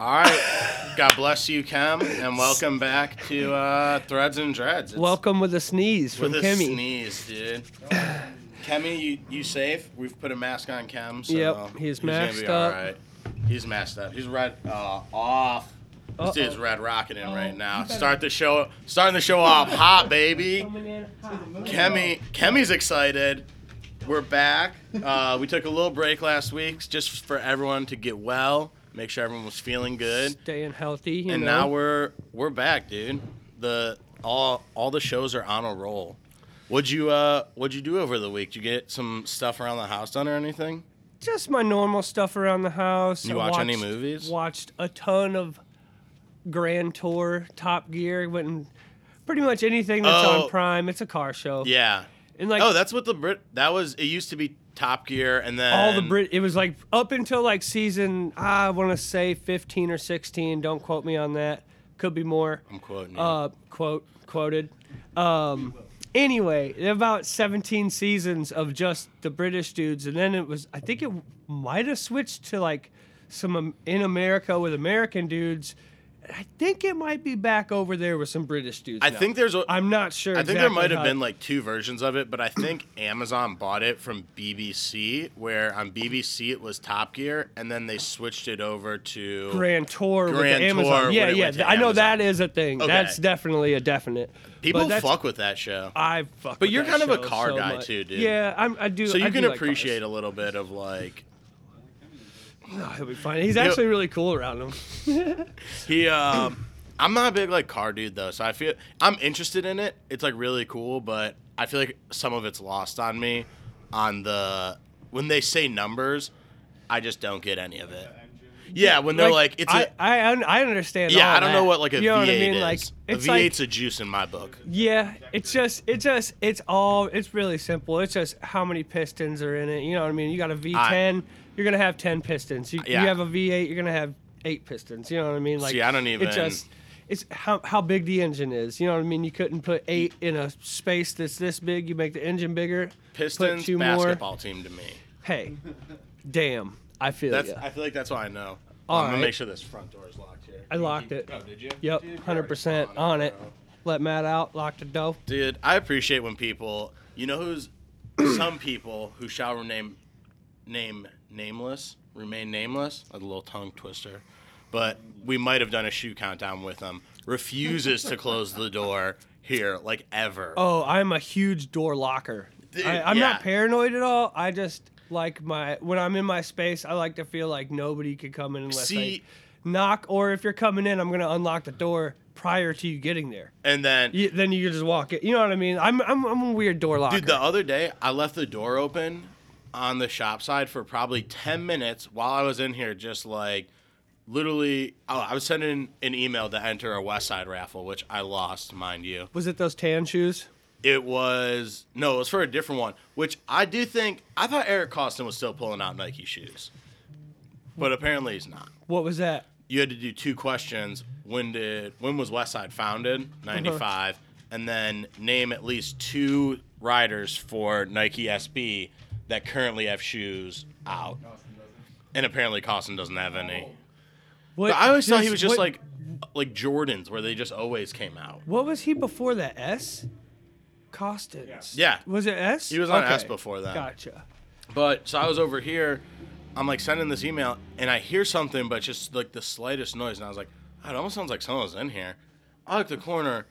All right. God bless you, Kem, and welcome back to uh, Threads and Dreads. It's Welcome with a sneeze from with a Kimmy. sneeze, dude. Kemi, you, you safe? We've put a mask on Kem, so Yep, he's gonna masked be up. All right. He's masked up. He's red uh, off. This Uh-oh. dude's red rocking in right now. Start the show. Starting the show off hot, baby. Kemi, Kemi's excited. We're back. Uh, we took a little break last week just for everyone to get well, make sure everyone was feeling good, Staying healthy. You and know? now we're we're back, dude. The all all the shows are on a roll. What'd you uh What'd you do over the week? Did you get some stuff around the house done or anything? just my normal stuff around the house. You I watch any movies? Watched a ton of Grand Tour, Top Gear, went and pretty much anything that's Oh. on Prime. It's a car show. Yeah. And like oh, that's what the Brit. That was. It used to be Top Gear, and then all the Brit. It was like up until like season. I want to say 15 or 16. Don't quote me on that. Could be more. I'm quoting you. uh, quote quoted. Um, anyway, about 17 seasons of just the British dudes, and then it was. I think it might have switched to like some um, in America with American dudes. I think it might be back over there with some British dudes. I now. think there's. A, I'm not sure. I think there might have how- been like two versions of it, but I think Amazon bought it from BBC, where on BBC it was Top Gear, and then they switched it over to Grand Tour with Grand the Tour Amazon. when yeah, it yeah. went to I know Amazon. that is a thing. Okay. That's definitely a definite. People But that's- fuck with that show. I fuck. But with you're that kind of a show car so guy much. too, dude. Yeah, I'm, I do. So you I can do like appreciate cars. a little bit of like No, he'll be fine. He's actually really cool around him. he. um I'm not a big like car dude though, so I feel I'm interested in it. It's like really cool, but I feel like some of it's lost on me. On the when they say numbers, I just don't get any of it. Yeah, when they're like, it's I, a I I understand. yeah. all I don't know what like a you know V8 what I mean? is. Like a it's V8's like a juice in my book. yeah. It's just it's just it's all it's really simple. It's just how many pistons are in it. You know what I mean? You got a V10, you're gonna have 10 pistons. You, Yeah. you have a V8, you're gonna have eight pistons. You know what I mean? Like See, I don't even- It just it's how how big the engine is. You know what I mean? You couldn't put eight in a space that's this big. You make the engine bigger. Pistons put two more. basketball team to me. Hey, damn. I feel That's ya. I feel like that's why I know. All I'm gonna make sure this front door is locked here. I locked it. Oh, did you? Yep, hundred percent on it. bro. Let Matt out. Locked the door. Dude, I appreciate when people, you know, who's some people who shall remain name nameless, remain nameless, a little tongue twister, but we might have done a shoe countdown with them. Refuses to close the door here, like ever. Oh, I'm a huge door locker. Dude, I, I'm yeah. not paranoid at all. I just like my when I'm in my space. I like to feel like nobody could come in unless See- I knock. Or if you're coming in, I'm gonna unlock the door prior to you getting there. And then, You, then you just walk it. You know what I mean? I'm I'm, I'm a weird door locker. dude, the other day I left the door open on the shop side for probably 10 minutes while I was in here, just like literally. Oh, I was sending an email to enter a West Side raffle, which I lost, mind you. Was it those tan shoes? It was no, it was for a different one, which I do think I thought Eric Koston was still pulling out Nike shoes, but apparently he's not. What was that? You had to do two questions. When did when was Westside founded? Uh-huh. Ninety five, and then name at least two riders for Nike SB that currently have shoes out. And apparently Costin doesn't have any. What, But I always thought he was just what- like like Jordans, where they just always came out. What was he before that? S. Kostons. Yeah. Was it S? He was on Okay. S before that. Gotcha. But so I was over here, I'm like sending this email, and I hear something, but just like the slightest noise, and I was like, "Oh, it almost sounds like someone's in here. I look at the corner,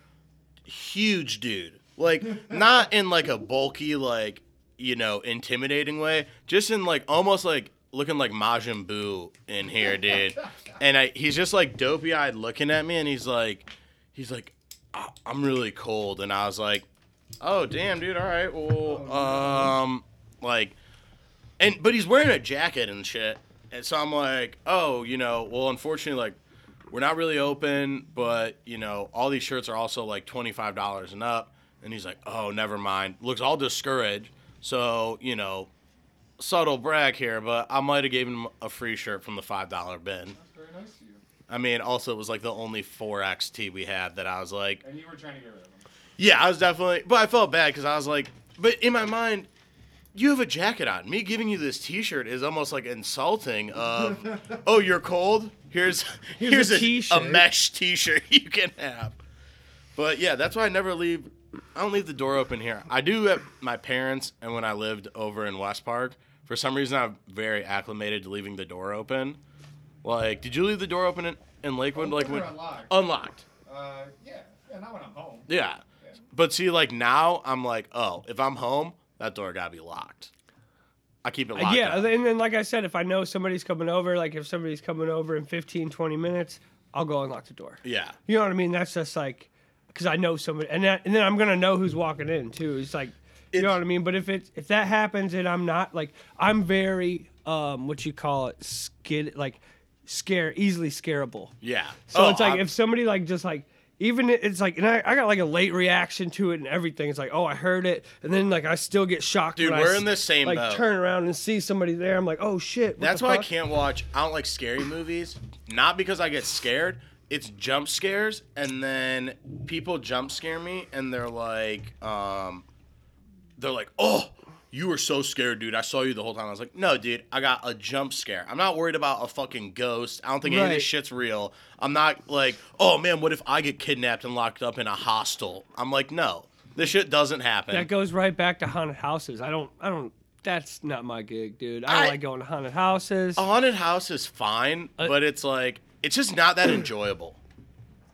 huge dude, like not in like a bulky, like you know, intimidating way, just in like almost like looking like Majin Buu in here, dude. And I, he's just like dopey eyed looking at me, and he's like, he's like, "I- I'm really cold, and I was like, oh damn, dude, all right, well, um, like and but he's wearing a jacket and shit. And so I'm like, oh, you know, well, unfortunately, like, we're not really open, but you know, all these shirts are also like twenty five dollars and up. And he's like, oh, never mind. Looks all discouraged. So you know, subtle brag here, but I might have given him a free shirt from the five dollar bin. That's Very nice to you. I mean, also it was like the only four XT we had that I was like, And you were trying to get rid of. Yeah, I was definitely, but I felt bad because I was like, but in my mind, you have a jacket on. Me giving you this T-shirt is almost like insulting. Of, oh, you're cold. Here's Here's here's, a t-shirt." A mesh T-shirt you can have. But yeah, that's why I never leave. I don't leave the door open here. I do at my parents and when I lived over in West Park. For some reason, I'm very acclimated to leaving the door open. Like, did you leave the door open in, in Lakewood? like Open or when unlocked? unlocked. Uh, yeah. Yeah, not when I'm home. Yeah. But see, like now, I'm like, oh, if I'm home, that door gotta be locked. I keep it locked. yeah, up. and then like I said, if I know somebody's coming over, like if somebody's coming over in 15, 20 minutes, I'll go unlock the door. yeah. You know what I mean? That's just like because I know somebody, and, that, and then I'm gonna know who's walking in too. It's like you know what I mean. But if it if that happens and I'm not like I'm very um what you call it skid like scare easily scareable. Yeah. So Oh, it's like I'm- if somebody like just like even it's like and I, I got like a late reaction to it and everything. It's like oh I heard it and then like I still get shocked. Dude, we're s- in the same like boat. turn around and see somebody there. I'm like oh shit. That's why I can't watch. I don't like scary movies. Not because I get scared. It's jump scares, and then people jump scare me, and they're like, um, they're like, oh, you were so scared, dude. I saw you the whole time. I was like, no, dude, I got a jump scare. I'm not worried about a fucking ghost. I don't think any of this shit's real. I'm not like, oh man, what if I get kidnapped and locked up in a hostel? I'm like, no, this shit doesn't happen. That goes right back to haunted houses. I don't. I don't. That's not my gig, dude. I don't I- like going to haunted houses. a haunted house is fine, Uh, but it's like it's just not that enjoyable.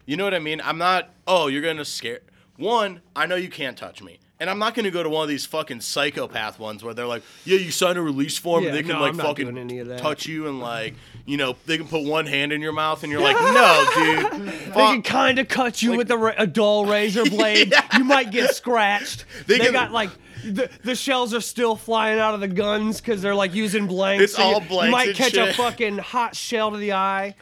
You know what I mean? I'm not. Oh, you're gonna scare. One, I know you can't touch me, and I'm not gonna go to one of these fucking psychopath ones where they're like, yeah, you sign a release form, Yeah, and they can no, like fucking any of that. touch you, and like, you know, they can put one hand in your mouth, and you're like, no, dude. They can kind of cut you with a, a dull razor blade. Yeah. You might get scratched. They They, can- got like the, the shells are still flying out of the guns because they're like using blanks. It's you- all You blanks might and catch a fucking hot shell to the eye.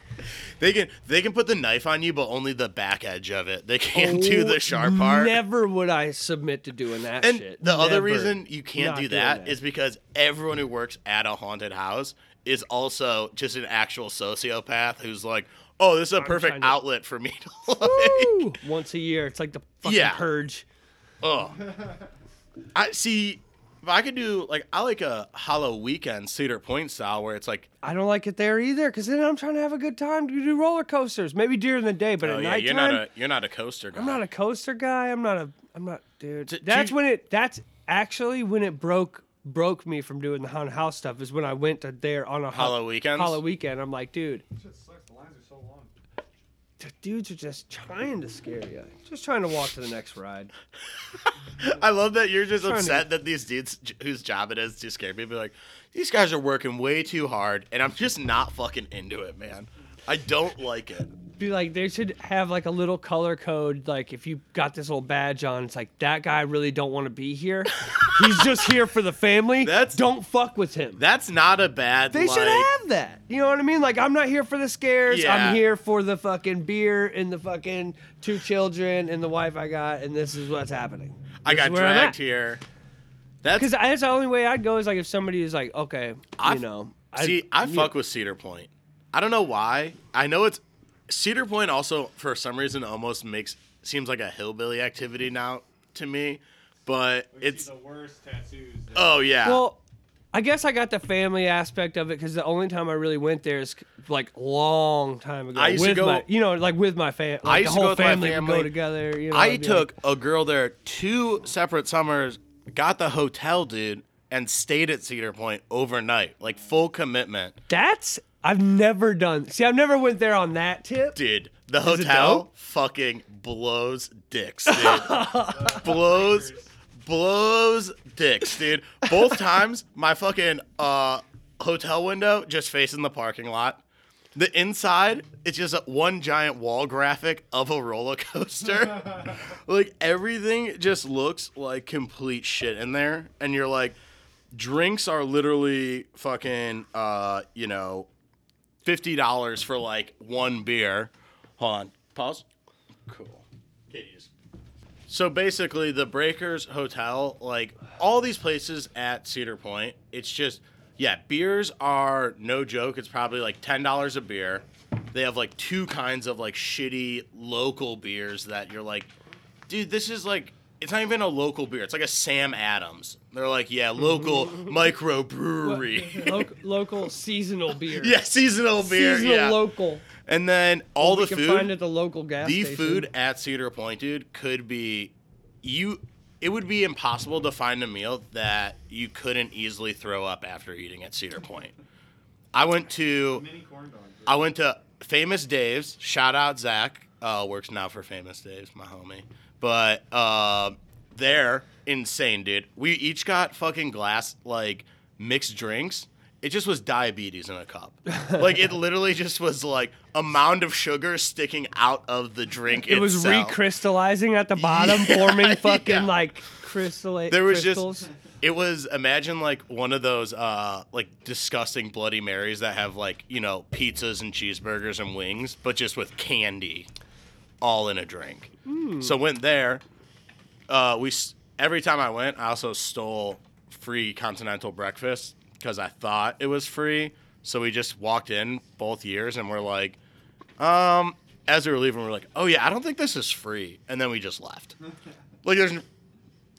They can they can put the knife on you, but only the back edge of it. They can't do oh, the sharp part. Never would I submit to doing that And shit. the other reason you can't Not do that that. is because everyone who works at a haunted house is also just an actual sociopath who's like, "Oh, this is a perfect trying to- outlet for me to like." Once a year. It's like the fucking Yeah. purge. Oh, I see. If I could do like I like a HalloWeekend Cedar Point style where it's like, I don't like it there either because then I'm trying to have a good time to do roller coasters. Maybe during the day, but oh at yeah, nighttime, you're not a you're not a coaster guy. I'm not a coaster guy. I'm not a. I'm not, dude. D- That's do- when it. That's actually when it broke broke me from doing the haunted house stuff. Is when I went to there on a HalloWeekend. Hollow weekend. I'm like, dude, Shit sucks. The lines are so long. The dudes are just trying to scare you. Just trying to walk to the next ride. I love that you're just Trying to- upset that these dudes whose job it is to scare people like these guys are working way too hard, and I'm just not fucking into it, man. I don't like it. Be like, they should have like a little color code. Like, if you got this little badge on, it's like that guy really don't want to be here. He's just here for the family. That's- don't fuck with him. That's not a bad. They like, should have that. You know what I mean? Like, I'm not here for the scares. Yeah. I'm here for the fucking beer and the fucking two children and the wife I got, and this is what's happening. I got dragged here. That's Because that's the only way I'd go is like if somebody is like, okay, I you know, I see. I yeah. fuck with Cedar Point. I don't know why. I know it's Cedar Point. Also, for some reason, almost makes seems like a hillbilly activity now to me. But it's the worst tattoos. oh yeah. Well, I guess I got the family aspect of it because the only time I really went there is like long time ago. I used to go- my, you know, like with my family. Like I used the to go whole with my family would family. go together. You know, I took like- a girl there two separate summers, got the hotel, dude, and stayed at Cedar Point overnight, like full commitment. that's I've never done. See, I've never went there on that tip. Dude, the hotel fucking blows dicks, dude. blows blows dicks, dude. Both times my fucking uh hotel window just facing the parking lot. The inside, it's just a, one giant wall graphic of a roller coaster. like everything just looks like complete shit in there, and you're like, drinks are literally fucking, uh, you know, fifty dollars for like one beer. Hold on, pause. Cool. Kitties. So basically, the Breakers Hotel, like all these places at Cedar Point, it's just yeah, beers are no joke. It's probably like ten dollars a beer. They have like two kinds of like shitty local beers that you're like, dude, this is like it's not even a local beer. It's like a Sam Adams. They're like, yeah, local micro brewery. Local, local seasonal beer. yeah, seasonal beer. Seasonal yeah. local. and then all we the can find food, at the local gas the station. food at Cedar Point, dude, could be you. It would be impossible to find a meal that you couldn't easily throw up after eating at Cedar Point. I went to Mini corn dogs. I went to Famous Dave's. Shout out Zach. Uh, works now for Famous Dave's, my homie. But uh, they're insane, dude. We each got fucking glass like mixed drinks. It just was diabetes in a cup. like it literally just was like a mound of sugar sticking out of the drink. It was itself. recrystallizing at the bottom, Yeah, forming fucking yeah. like crystallate There was crystals. just it was imagine like one of those uh like disgusting bloody marys that have like you know pizzas and cheeseburgers and wings but just with candy all in a drink so went there uh we every time i went i also stole free continental breakfast because i thought it was free so we just walked in both years and we're like um as we were leaving we're like oh yeah i don't think this is free and then we just left like there's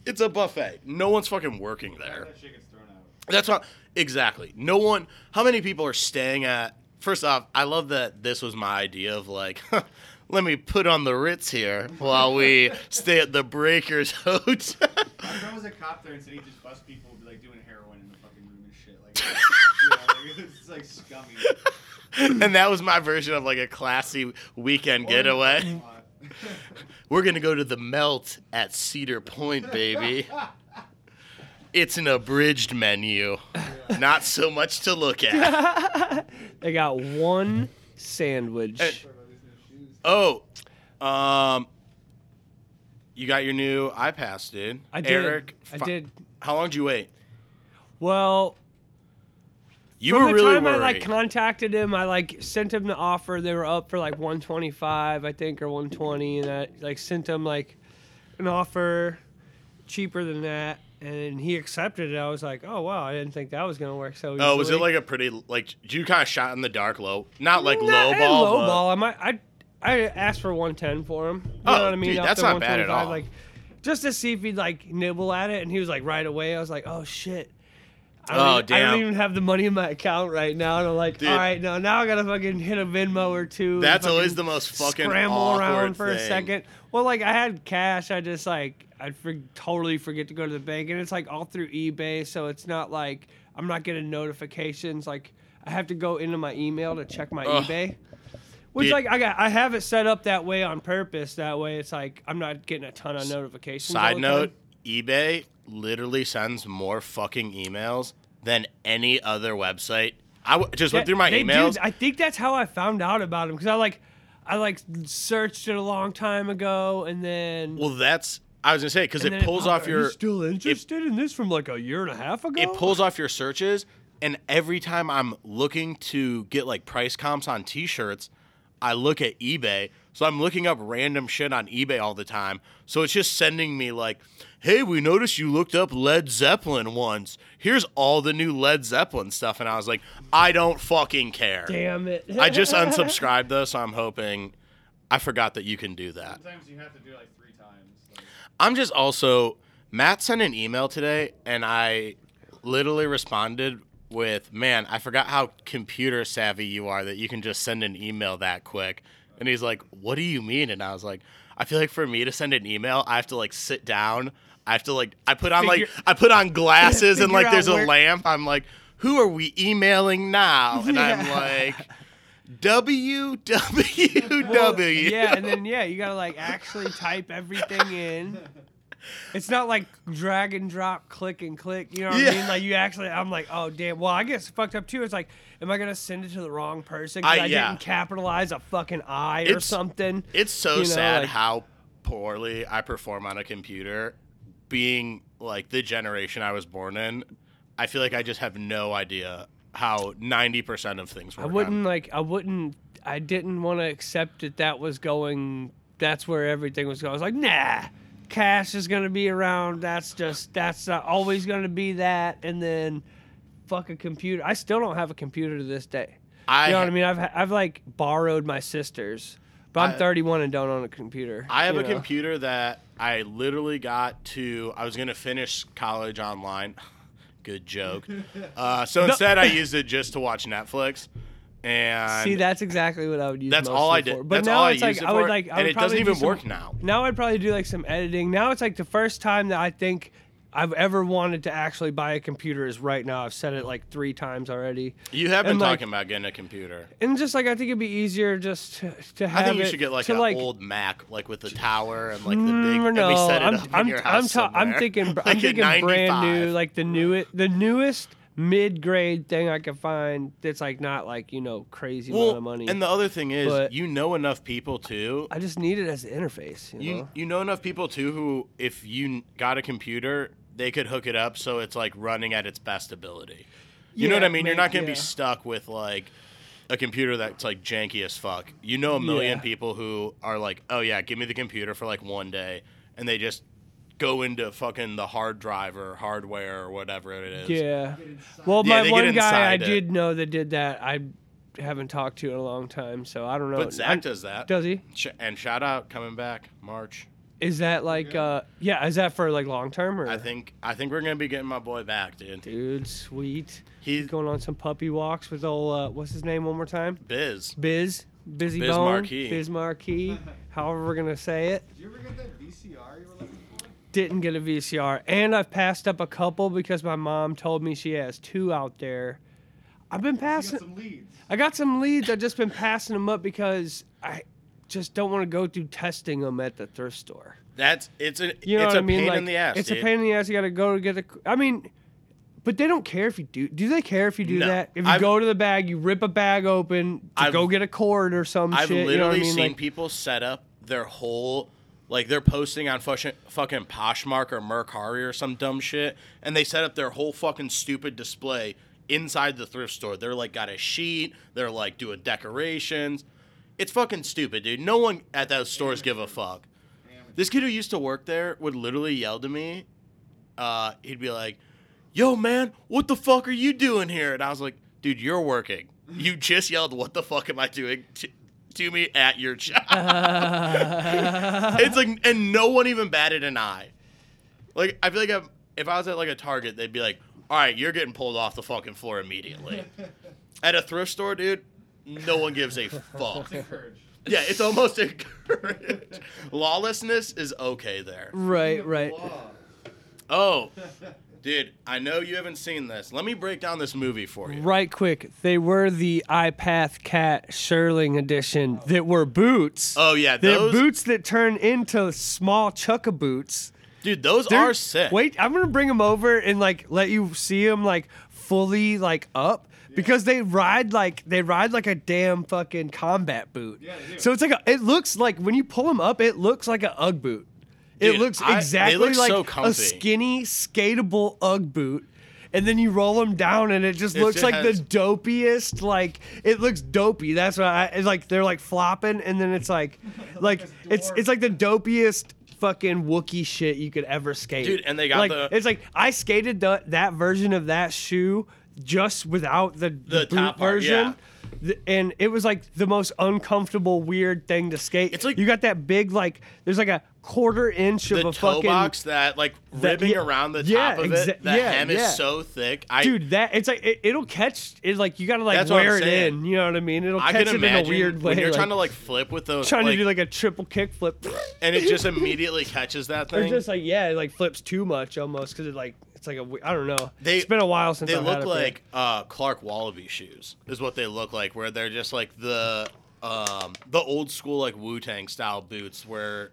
it's a buffet. No one's fucking working there. That shit gets thrown out. That's not exactly. No one. How many people are staying at? First off, I love that this was my idea of like, let me put on the Ritz here while we stay at the Breakers Hotel. If there was a cop there and said he just bust people like doing heroin in the fucking room and shit, like, yeah, like it's like scummy. and that was my version of like a classy weekend getaway. We're gonna go to the Melt at Cedar Point, baby. It's an abridged menu, not so much to look at. They got one sandwich. Hey. Oh, um, you got your new iPath, dude. I did. Eric, I fi- did. How long did you wait? Well, You from were the really time worried. I like contacted him, I like sent him the offer. They were up for like 125, I think, or 120, and I like sent him like an offer cheaper than that, and he accepted it. I was like, oh wow, I didn't think that was gonna work so. oh, was it like a pretty like? You kind of shot in the dark low? Not like Nah, low ball. Low but- ball. I might. I I asked for 110 for him. You Oh, know what I mean? dude, that's not bad at 125, all. Like, just to see if he'd like nibble at it, and he was like right away. I was like, oh shit. I don't, Oh, even, I don't even have the money in my account right now. And I'm like, Dude. all right, no, now I gotta fucking hit a Venmo or two. That's always the most fucking scramble around for a second. Well, like I had cash, I just like I'd for, totally forget to go to the bank, and it's like all through eBay, so it's not like I'm not getting notifications. Like I have to go into my email to check my Ugh. eBay. Which Dude. like I got, I have it set up that way on purpose. That way, it's like I'm not getting a ton of notifications. all Side the note: time. eBay literally sends more fucking emails than any other website. I w- just went through my they do- emails. I think that's how I found out about them because I like, I like searched it a long time ago, and then well, that's I was gonna say because and it pulls popped- off Are you your still interested in this from like a year and a half ago. it pulls off your searches and every time i'm looking to get like price comps on t-shirts i look at ebay so i'm looking up random shit on ebay all the time so it's just sending me like hey we noticed you looked up led zeppelin once here's all the new led zeppelin stuff and i was like i don't fucking care Damn it! i just unsubscribed though so i'm hoping i forgot that you can do that Sometimes you have to do like three times. Like, I'm just also Matt sent an email today and I literally responded with, "Man, I forgot how computer savvy you are that you can just send an email that quick." And he's like, "What do you mean?" And I was like, "I feel like for me to send an email, I have to like sit down. I have to like I put on like I put on glasses and like there's a where- lamp. I'm like, "Who are we emailing now?" And I'm Yeah. like, "www." yeah, and then yeah, you gotta like actually type everything in. It's not like drag and drop, click and click. You know what Yeah. I mean? Like you actually, I'm like, oh damn. Well, I guess fucked up too. It's like, am I gonna send it to the wrong person? I- I, yeah. didn't capitalize a fucking I or something. It's so You know, sad like- how poorly I perform on a computer. Being like the generation I was born in, I feel like I just have no idea how 90% of things work. I wouldn't like. I wouldn't. I didn't want to accept that that was going. That's where everything was going. I was like, nah. Cash is gonna be around. That's just. That's not always gonna be that. And then, fuck a computer. I still don't have a computer to this day. I, You know what I mean? I've I've like borrowed my sister's, but I'm I- 31 and don't own a computer. I have a know? computer that I literally got to. I was gonna finish college online. Good joke. Uh, so instead, I used it just to watch Netflix. And See, that's exactly what I would use. that's all I For. did. But that's now all I it's used like I would for, like, I and would it doesn't probably do even some- work now. Now I'd probably do like some editing. Now it's like the first time that I think I've ever wanted to actually buy a computer is right now. I've said it like three times already. You have been And, like- talking about getting a computer. And just like I think it'd be easier just to, to have I think you should get like an like, old Mac, like with the tower and like the big. Mm, and no, I'm, I'm, I'm, ta- I'm thinking, Like I'm thinking brand new, like the new, the newest mid-grade thing I can find. That's like not like you know crazy amount of money. and the other thing is, But- you know enough people too. I just need it as an interface. You, You know? you know enough people too who, if you got a computer, they could hook it up so it's like running at its best ability. You know what I mean? You're not gonna yeah. be stuck with like a computer that's like janky as fuck. You know a million Yeah. people who are like, oh yeah, give me the computer for like one day, and they just go into fucking the hard drive or hardware or whatever it is. Yeah. Well, Yeah, my they get one guy I inside it. did know that did that. I haven't talked to in a long time, so I don't know. But Zach I'm- does that. Does he? Sh- and shout out coming back March. Is that like uh yeah, is that for like long term or I think I think we're gonna be getting my boy back, dude. dude, sweet. He's Going on some puppy walks with old uh what's his name one more time? Biz. Biz. Busy Biz Bone. Marquee. Biz Marquee. however we're gonna say it. Did you ever get that VCR you were looking for? Didn't get a VCR. And I've passed up a couple because my mom told me she has two out there. I've been passing got some leads. I got some leads. I've just been passing them up because I just don't want to go through testing them at the thrift store. That's it's a You know it's what a I mean? pain like, in the ass. It's dude. a pain in the ass. You got to go to get a. I mean, but they don't care if you do. Do they care if you do No. that? If you I've- go to the bag, you rip a bag open to I've- go get a cord or some I've shit. literally you know what I mean? seen Like, people set up their whole like they're posting on fucking Poshmark or Mercari or some dumb shit, and they set up their whole fucking stupid display inside the thrift store. They're like got a sheet. They're like doing decorations. It's fucking stupid, dude. No one at those stores give a fuck. This kid who used to work there would literally yell to me. Uh, he'd be like, "Yo, man, what the fuck are you doing here?" And I was like, "Dude, you're working. You just yelled, what the fuck am I doing to, to me at your job?" it's like, and no one even batted an eye. Like, I feel like if, if I was at like a Target, they'd be like, "All right, you're getting pulled off the fucking floor immediately." at a thrift store, dude, no one gives a fuck. Encouraged. Yeah, it's almost encouraged. Lawlessness is okay there. right, right. Oh, dude, I know you haven't seen this. Let me break down this movie for you. Right quick. They were the iPath Cat Shearling edition that were boots. Oh yeah, They're boots that turn into small chukka boots. dude, those They're- are sick. Wait, I'm gonna bring them over and like let you see them like fully like up because they ride like they ride like a damn fucking combat boot. Yeah, they do. So it's like a, it looks like when you pull them up, it looks like a UGG boot. It Dude, looks I- exactly look like so a skinny skatable UGG boot. And then you roll them down, and it just It looks just like has- the dopiest. Like it looks dopey. That's why I, it's like they're like flopping, and then it's like, like it's it's like the dopiest fucking Wookie shit you could ever skate. Dude, and they got like, the- It's like I skated the, that version of that shoe just without the, the, The boot top part, version. Th- And it was like the most uncomfortable, weird thing to skate. It's like- you got that big, like there's like a quarter inch the of a toe fucking box that like that- ribbing yeah, around the yeah, top of exa- it. The yeah, hem yeah. is so thick. I dude. That it's like it, it'll catch. It like you gotta like That's what I'm wear it saying. in. You know what I mean? It'll I catch can it in imagine a weird way. when you're like, trying to like flip with those, trying to do like a triple kick flip. and it just immediately catches that Or thing. just like yeah, it like flips too much almost because it like it's like a I don't know. They- it's been a while since they I've had look a pair. like uh, Clark Wallabee shoes, is what they look like. Where they're just like the um, the old school like Wu Tang style boots. Where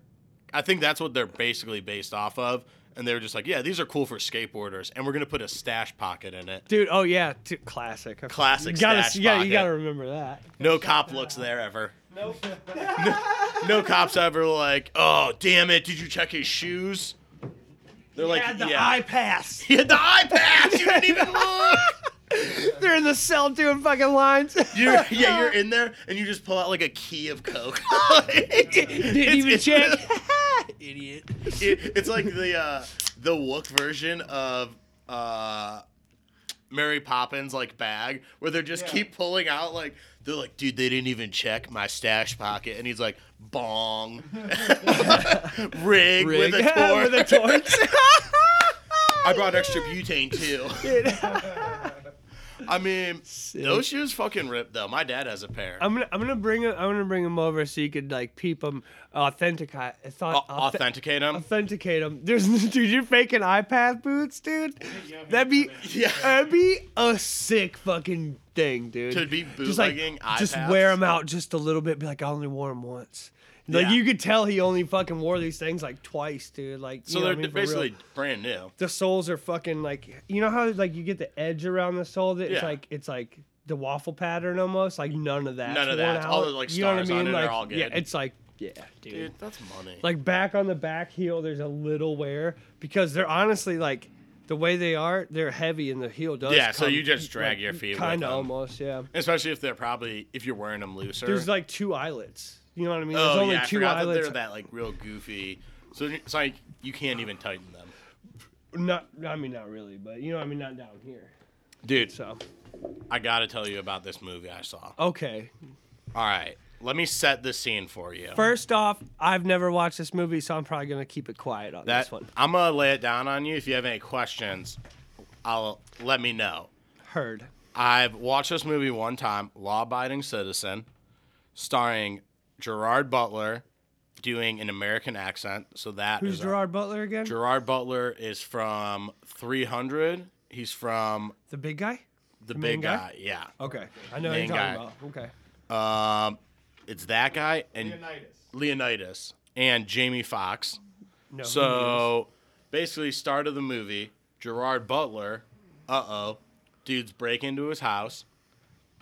I think that's what they're basically based off of. And they were just like, yeah, these are cool for skateboarders, and we're gonna put a stash pocket in it. dude. Oh yeah, t- classic. Classic You gotta, stash you gotta, you gotta remember that. No cop looks there ever. Nope. No cops ever like, oh damn it, did you check his shoes? They're like, yeah, the yeah. iPath. He had the iPath. You didn't even look. They're in the cell doing fucking lines. You're, yeah, you're in there and you just pull out like a key of coke. Didn't even check. Idiot. It- it's like the uh, the Wook version of uh, Mary Poppins like bag, where they just Yeah. keep pulling out like They're like, dude, they didn't even check my stash pocket, and he's like, bong, rig, Rig. with a torch. with a torch. I brought extra butane too. I mean, those shoes fucking rip though. My dad has a pair. I'm gonna I'm gonna bring him I'm gonna bring him over so you could like peep him, authenticate, Au- authenticate them. authenticate them. There's dude, you're faking iPath boots, dude. That'd be Yeah. that'd be a sick fucking thing, dude. To be just like bootlegging just wear them out just a little bit. Be like, I only wore them once. Like Yeah. you could tell he only fucking wore these things like twice, dude. Like So you know they're I mean, basically brand new. the soles are fucking like you know how like you get the edge around the sole that it's Yeah. like it's like the waffle pattern almost like none of that None of that. All the, like, you know what I stars mean on it are like all yeah it's like yeah dude. Dude, that's money. like back on the back heel there's a little wear because they're honestly like the way they are they're heavy and the heel does Yeah, so you just drag your feet kind of almost yeah Especially if they're probably if you're wearing them looser. there's like two eyelets you know what I mean there's oh only yeah, I two forgot that they're that like real goofy. So it's like you can't even tighten them. not I mean not really but you know what I mean not down here Dude, so I gotta tell you about this movie I saw. okay All right, let me set the scene for you. First off, I've never watched this movie, so I'm probably gonna keep it quiet on that this one. I'm gonna lay it down on you. If you have any questions, I'll let me know. Heard. I've watched this movie one time, Law Abiding Citizen, starring Gerard Butler doing an American accent. So that Who's is a- Gerard Butler again? Gerard Butler is from 300. He's from the big guy. the, The big guy? guy. Yeah. Okay, I know who Main you're talking guy. about. Okay. Um, it's that guy and Leonidas. Leonidas and Jamie Foxx. No. So basically, start of the movie, Gerard Butler, uh oh, dudes break into his house,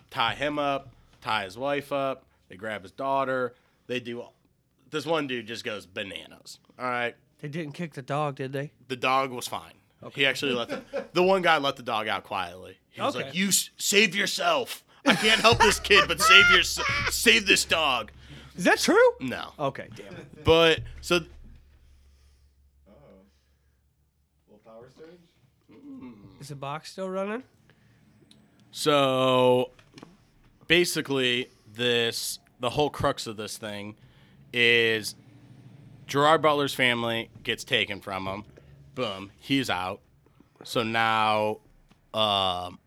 tie him up, tie his wife up, they grab his daughter, they do. This one dude just goes bananas. All right. They didn't kick the dog, did they? the dog was fine. Okay. He actually let the, the one guy let the dog out quietly. He was Okay. like, "You s- save yourself. I can't help this kid, but save your save this dog." Is that true? No, Okay, damn it. but so Oh. Little power surge. Mm. Is the box still running? So basically, this the whole crux of this thing is Gerard Butler's family gets taken from him. Boom, he's out. So now, um,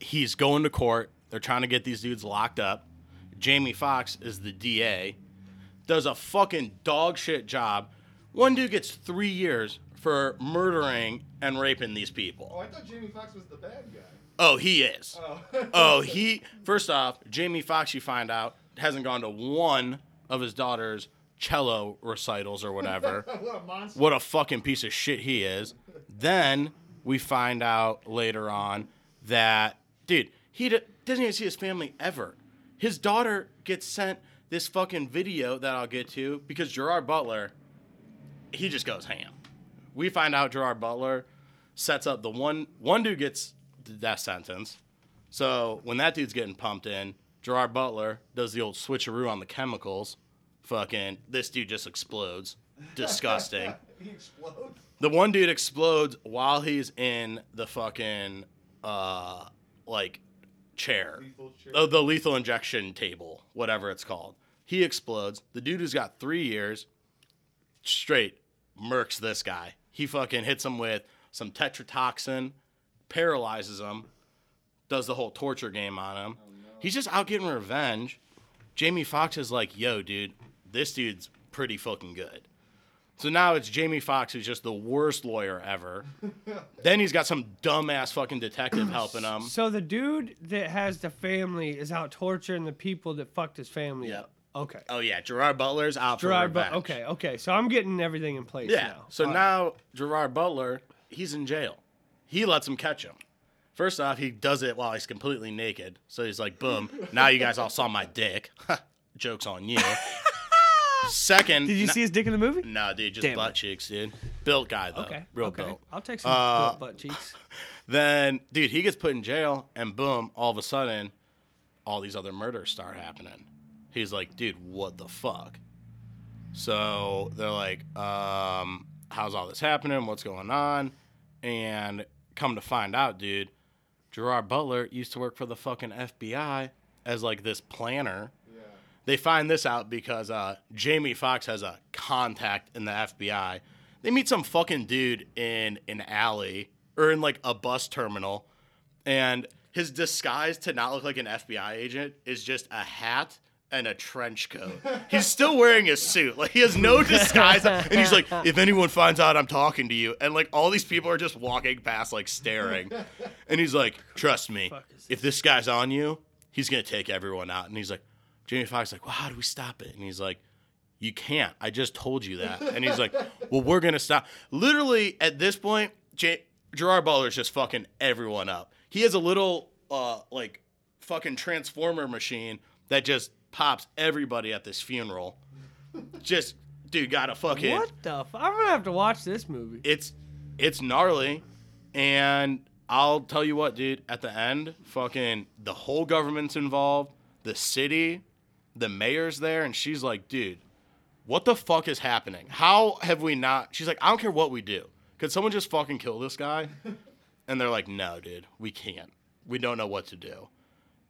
he's going to court. They're trying to get these dudes locked up. Jamie Foxx is the DA. Does a fucking dog shit job. One dude gets three years for murdering and raping these people. Oh, I thought Jamie Foxx was the bad guy. Oh, he is. Oh. Oh, he. First off, Jamie Foxx, you find out, hasn't gone to one of his daughter's cello recitals or whatever. what a monster. what a fucking piece of shit he is. Then we find out later on that, dude, he d- doesn't even see his family ever. His daughter gets sent this fucking video that I'll get to because Gerard Butler, he just goes ham. We find out Gerard Butler sets up the one one dude gets death sentence. So when that dude's getting pumped in, Gerard Butler does the old switcheroo on the chemicals. Fucking this dude just explodes. Disgusting. he explodes. The one dude explodes while he's in the fucking uh like chair. Lethal chair. Oh, the lethal injection table, whatever it's called. He explodes. The dude who's got three years straight murks this guy. He fucking hits him with some tetrodotoxin, paralyzes him, does the whole torture game on him. Oh, he's just out getting revenge. Jamie Foxx is like, yo, dude, this dude's pretty fucking good. So now it's Jamie Foxx who's just the worst lawyer ever. then he's got some dumbass fucking detective helping him. So the dude that has the family is out torturing the people that fucked his family Yep. up. Okay. Oh yeah, Gerard Butler's out Gerard, for but revenge. okay, okay. So I'm getting everything in place Yeah. now. So All right. now Gerard Butler, he's in jail. He lets him catch him. First off, he does it while he's completely naked. So he's like, boom, now you guys all saw my dick. Joke's on you. Second, Did you see his dick in the movie? No, dude, just Damn butt it. cheeks, dude. Built guy though. Okay. Real okay. built. I'll take some Uh, butt- butt cheeks. Then, dude, he gets put in jail, and boom, all of a sudden, all these other murders start happening. He's like, dude, what the fuck? So they're like, um, how's all this happening? What's going on? And come to find out, dude, Gerard Butler used to work for the fucking FBI as like this planner. Yeah. They find this out because uh, Jamie Foxx has a contact in the FBI. They meet some fucking dude in an alley or in like a bus terminal, and his disguise to not look like an FBI agent is just a hat and a trench coat. He's still wearing his suit. Like he has no disguise. And he's like, if anyone finds out I'm talking to you, and like all these people are just walking past, like staring. And he's like, trust me, if this guy's on you, he's gonna take everyone out. And he's like, Jamie Foxx like, well, how do we stop it? And he's like, you can't. I just told you that. And he's like, well, we're gonna stop. Literally at this point, J- Gerard Butler's just fucking everyone up. He has a little uh like fucking transformer machine that just pops everybody at this funeral. Just dude, got a fucking What the? F- I'm gonna have to watch this movie. it's it's gnarly and I'll tell you what, dude, at the end, fucking the whole government's involved, the city, the mayor's there, and she's like, dude, what the fuck is happening? How have we not? She's like, I don't care what we do. Could someone just fucking kill this guy? And they're like, no, dude, we can't. We don't know what to do.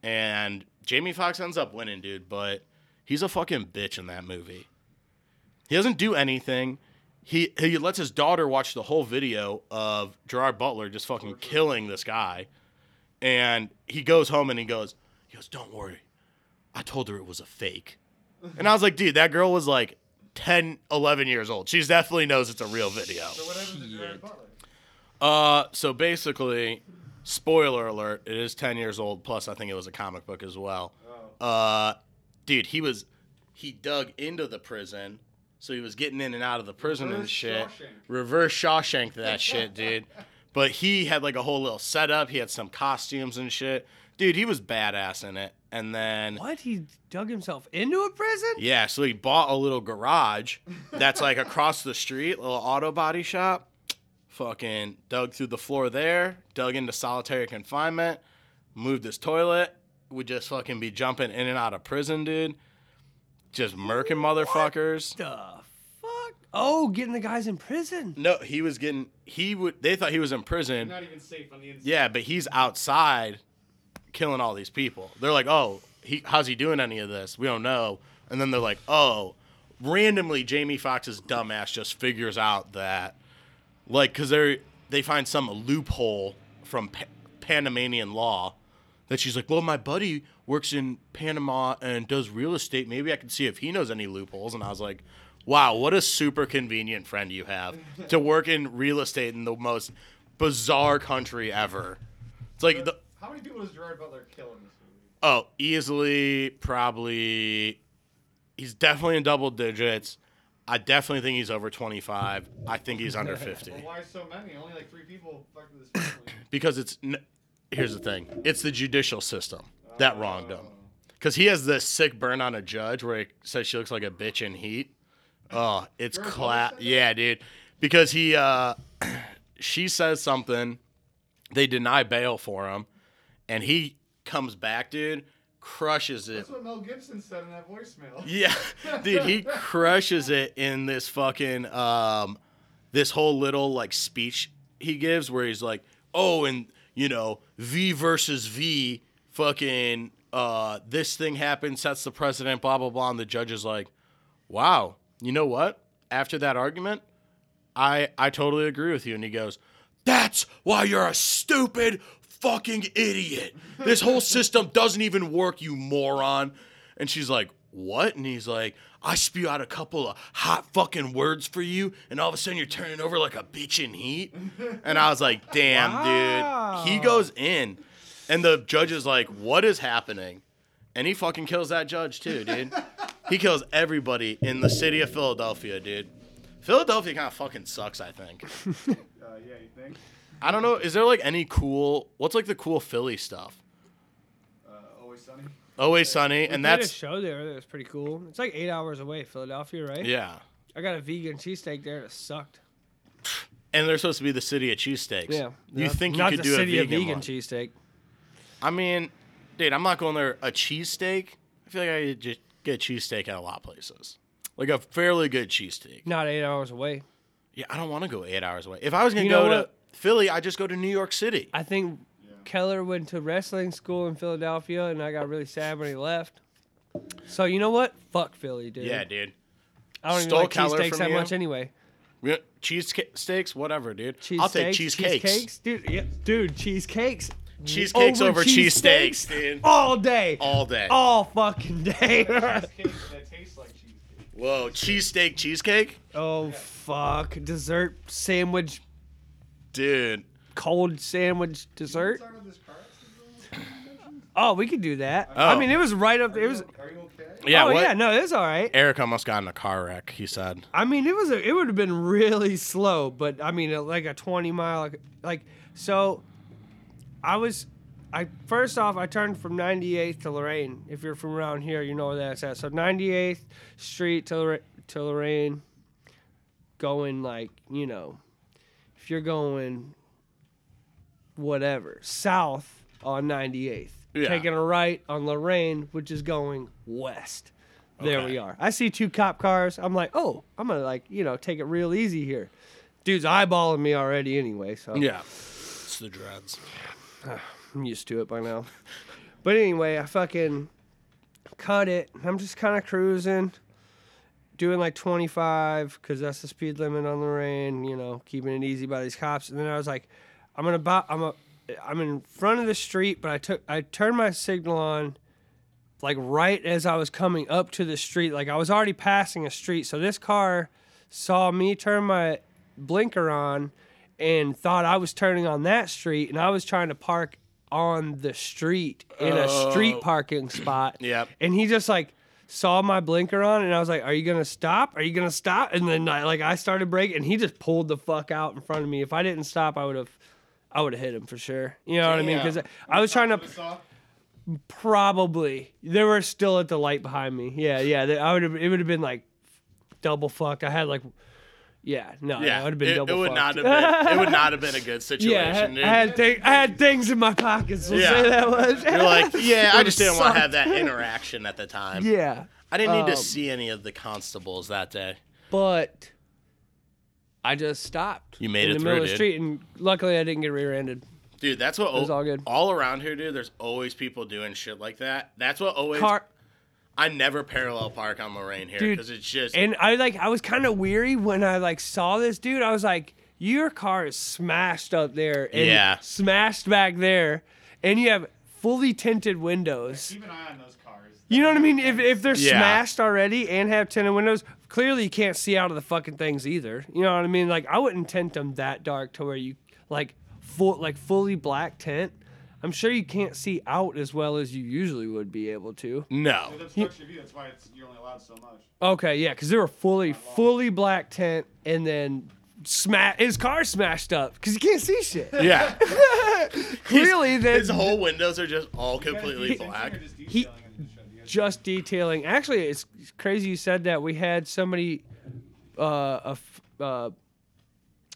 And Jamie Foxx ends up winning, dude, but he's a fucking bitch in that movie. He doesn't do anything. He he lets his daughter watch the whole video of Gerard Butler just fucking killing this guy. And he goes home and he goes, he goes, Don't worry. I told her it was a fake. And I was like, dude, that girl was like 10, 11 years old. She definitely knows it's a real video. So what happened to Gerard Butler? Uh, so basically, spoiler alert, it is 10 years old, plus I think it was a comic book as well. Oh. Uh, dude, he was, he dug into the prison, so he was getting in and out of the prison and Reverse shit. Shawshank. Reverse Shawshank that shit, dude. But he had like a whole little setup. He had some costumes and shit. Dude, he was badass in it. And then What? He dug himself into a prison? yeah, so he bought a little garage that's like across the street, little auto body shop. Fucking dug through the floor there, dug into solitary confinement, moved his toilet. Would just fucking be jumping in and out of prison, dude. Just murking motherfuckers. The fuck? Oh, getting the guys in prison. No, he was getting. He would. They thought he was in prison. Not even safe on the inside. Yeah, but he's outside killing all these people. They're like, oh, he, how's he doing any of this? We don't know. And then they're like, oh, randomly, Jamie Foxx's dumbass just figures out that, like, because they they find some loophole from pa- Panamanian law that she's like, well, my buddy works in Panama and does real estate. Maybe I can see if he knows any loopholes. And I was like, wow, what a super convenient friend you have to work in real estate in the most bizarre country ever. It's like the How many people does Gerard Butler kill in this movie? oh, easily probably he's definitely in double digits. I definitely think he's over 25. I think he's under 50 Well, why so many? Only like three people fucked with this family. because it's n- here's the thing. It's the judicial system that wronged him. Cuz he has this sick burn on a judge where he says she looks like a bitch in heat. Oh, it's Gerard cla- Butler? Yeah, dude. Because he uh she says something, they deny bail for him, and he comes back, dude, crushes it. That's what Mel Gibson said in that voicemail. Yeah, dude, he crushes it in this fucking um, this whole little like speech he gives where he's like, oh, and you know, V versus V, fucking, uh, this thing happened, sets the precedent, blah blah blah, and the judge is like, wow, you know what? After that argument, I I totally agree with you, and he goes, that's why you're a stupid fucking idiot. This whole system doesn't even work, you moron. And she's like, What? And he's like, I spew out a couple of hot fucking words for you, and all of a sudden you're turning over like a bitch in heat. And I was like, Damn, dude. He goes in, and the judge is like, What is happening? And he fucking kills that judge too, dude. he kills everybody in the city of Philadelphia, dude. Philadelphia kind of fucking sucks, I think. Uh, yeah, you think? I don't know. Is there like any cool? What's like the cool Philly stuff? Uh, Always Sunny. Always Sunny, We and did a that's show there. That was pretty cool. It's like eight hours away, Philadelphia, right? yeah. I got a vegan cheesesteak there that sucked. And they're supposed to be the city of cheesesteaks. Yeah. You Not- think you not could the do a city vegan, of vegan one? cheesesteak? I mean, dude, I'm not going there. A cheesesteak. I feel like I could just get a cheesesteak at a lot of places. Like a fairly good cheesesteak. Not eight hours away. Yeah, I don't want to go eight hours away. If I was gonna You know go to what? Philly, I just go to New York City. I think Yeah. Keller went to wrestling school in Philadelphia, and I got really sad when he left. So you know what? Fuck Philly, dude. Yeah, dude. I don't even Stole like Keller cheesesteaks from that you? much anyway. We- Cheese steaks, whatever, dude. Cheese I'll take steaks, cheesecakes. cheesecakes, dude. Yeah, dude, cheesecakes. Cheesecakes over cheesesteaks, dude. all day, All day. all fucking day. Cheesecake that tastes like cheesecake. Whoa, cheesesteak cheesecake, oh fuck, dessert sandwich, dude. cold sandwich dessert. Start with this car accident? Oh, we could do that. Oh. I mean, it was right up. There it was. Are you okay? Yeah, oh what? yeah, no, it's all right. Eric almost got in a car wreck. He said. I mean, it was a, it would have been really slow, but I mean, like a twenty mile, like, like so. I was, I first off, I turned from 98th to Lorain. If you're from around here, you know where that's at. So 98th Street to to Lorain, going like you know, if you're going, whatever south on 98th, Yeah. taking a right on Lorain, which is going west. There we are. I see two cop cars. I'm like, oh, I'm gonna like you know take it real easy here. Dude's eyeballing me already anyway, so Yeah. It's the dreads. I'm used to it by now. But anyway, I fucking cut it. I'm just kind of cruising, doing like 25 because that's the speed limit on the rain. You know, keeping it easy by these cops. And then I was like, I'm gonna buy. I'm a. I'm in front of the street, but I took. I turned my signal on. Like right as I was coming up to the street, like I was already passing a street. So this car saw me turn my blinker on and thought I was turning on that street, and I was trying to park on the street in a street Oh. parking spot. Yep. And he just like saw my blinker on, and I was like, "Are you gonna stop? Are you gonna stop?" And then I, like I started braking, and he just pulled the fuck out in front of me. If I didn't stop, I would have. I would have hit him for sure. You know what I mean? Because I was trying to What I saw? probably they were still at the light behind me. Yeah, yeah. they- I would have. It would have been like double fucked. I had like, yeah, no, Yeah. it would have been it, double it would fucked. not have been. It would not have been a good situation, Yeah, I had. I had, thi- I had things in my pockets. We'll Yeah. say that was. You're like, yeah, I just didn't want to have that interaction at the time. Yeah, I didn't need Um, to see any of the constables that day. but I just stopped. You made it in it the through, middle of the street, and luckily I didn't get rear-ended. Dude, that's what was all good. all around here, dude. There's always people doing shit like that. That's what always. Car, I never parallel park on Lorain here because it's just. and I like I was kind of weary when I like saw this dude. I was like, your car is smashed up there and Yeah. smashed back there, and you have fully tinted windows. Keep an eye on those cars. You know what I mean? If, if they're Yeah. smashed already and have tinted windows, clearly you can't see out of the fucking things either. You know what I mean? Like I wouldn't tint them that dark to where you like full like fully black tint. I'm sure you can't see out as well as you usually would be able to. no. It obstructs view. That's why it's, you're only allowed so much. Okay, yeah, because they were fully fully black tent, and then smash his car smashed up because you can't see shit. Yeah. Clearly, that His whole windows are just all completely detailing black. just He- detailing in the shed? You guys- just detailing. Actually, it's crazy you said that. We had somebody uh, a f- uh,